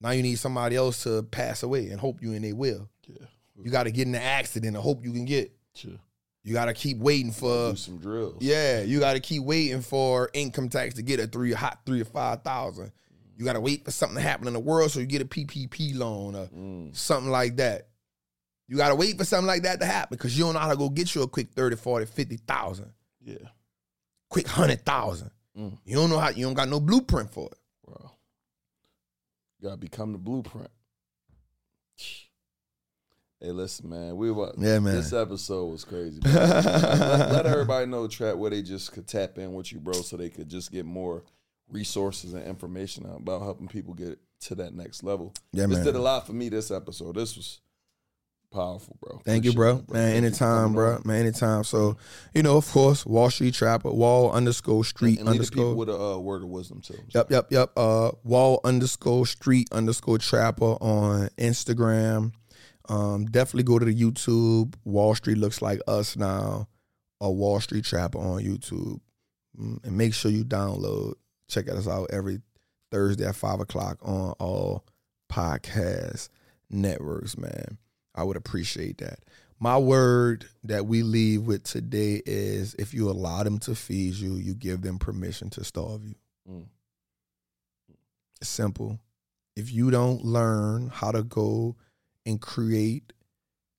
Speaker 3: now you need somebody else to pass away and hope you and they will
Speaker 4: Yeah.
Speaker 3: you got to get in an accident and hope you can get.
Speaker 4: Sure.
Speaker 3: You got to keep waiting for.
Speaker 4: Do some drills.
Speaker 3: Yeah, you got to keep waiting for income tax to get a three hot three or five thousand. You got to wait for something to happen in the world so you get a PPP loan or
Speaker 4: Mm.
Speaker 3: something like that. You got to wait for something like that to happen because you don't know how to go get you a quick 30, 40, 50,000,
Speaker 4: Yeah.
Speaker 3: quick 100,000.
Speaker 4: Mm.
Speaker 3: You don't know how, you don't got no blueprint for it.
Speaker 4: Bro. You gotta become the blueprint. Hey, listen, man. We were
Speaker 3: Yeah, man.
Speaker 4: This episode was crazy. let, let everybody know, Trap, where they just could tap in with you, bro, so they could just get more resources and information about helping people get to that next level.
Speaker 3: Yeah,
Speaker 4: this
Speaker 3: man.
Speaker 4: did a lot for me this episode. This was powerful, bro.
Speaker 3: Thank you,
Speaker 4: Appreciate
Speaker 3: bro. Man,
Speaker 4: it, Thank you
Speaker 3: anytime, bro.
Speaker 4: on.
Speaker 3: Man, anytime. So, you know, of course, Wall Street Trapper, Wall underscore Street
Speaker 4: And the
Speaker 3: underscore.
Speaker 4: with a uh, word of wisdom too.
Speaker 3: Yep, yep, yep. Uh, wall underscore street underscore trapper on Instagram. Um, definitely go to the YouTube. Wall Street looks like us now, A Wall Street Trapper on YouTube, Mm, and make sure you download. Check us out every Thursday at five o'clock on all podcast networks. Man, I would appreciate that. My word that we leave with today is: if you allow them to feed you, you give them permission to starve you.
Speaker 4: Mm.
Speaker 3: It's simple. If you don't learn how to go and create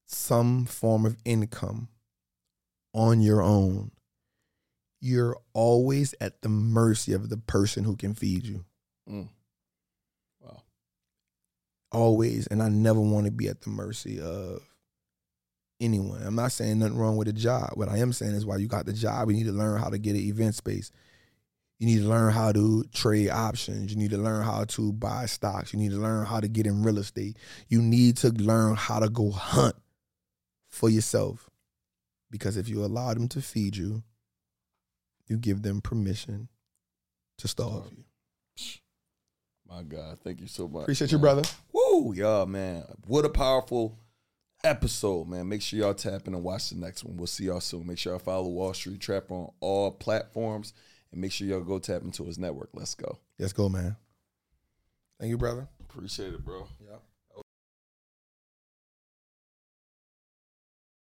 Speaker 3: some form of income on your own, you're always at the mercy of the person who can feed you.
Speaker 4: Mm. Wow.
Speaker 3: Always. And I never want to be at the mercy of anyone. I'm not saying nothing wrong with a job. What I am saying is while you got the job, you need to learn how to get an event space. You need to learn how to trade options. You need to learn how to buy stocks. You need to learn how to get in real estate. You need to learn how to go hunt for yourself. Because if you allow them to feed you, you give them permission to starve you.
Speaker 4: My God, thank you so much.
Speaker 3: Appreciate you, brother.
Speaker 4: Woo, y'all, man. What a powerful episode, man. Make sure y'all tap in and watch the next one. We'll see y'all soon. Make sure y'all follow Wall Street Trap on all platforms and make sure y'all go tap into his network. Let's go.
Speaker 3: Let's go, man. Thank you, brother.
Speaker 4: Appreciate it, bro.
Speaker 3: Yep.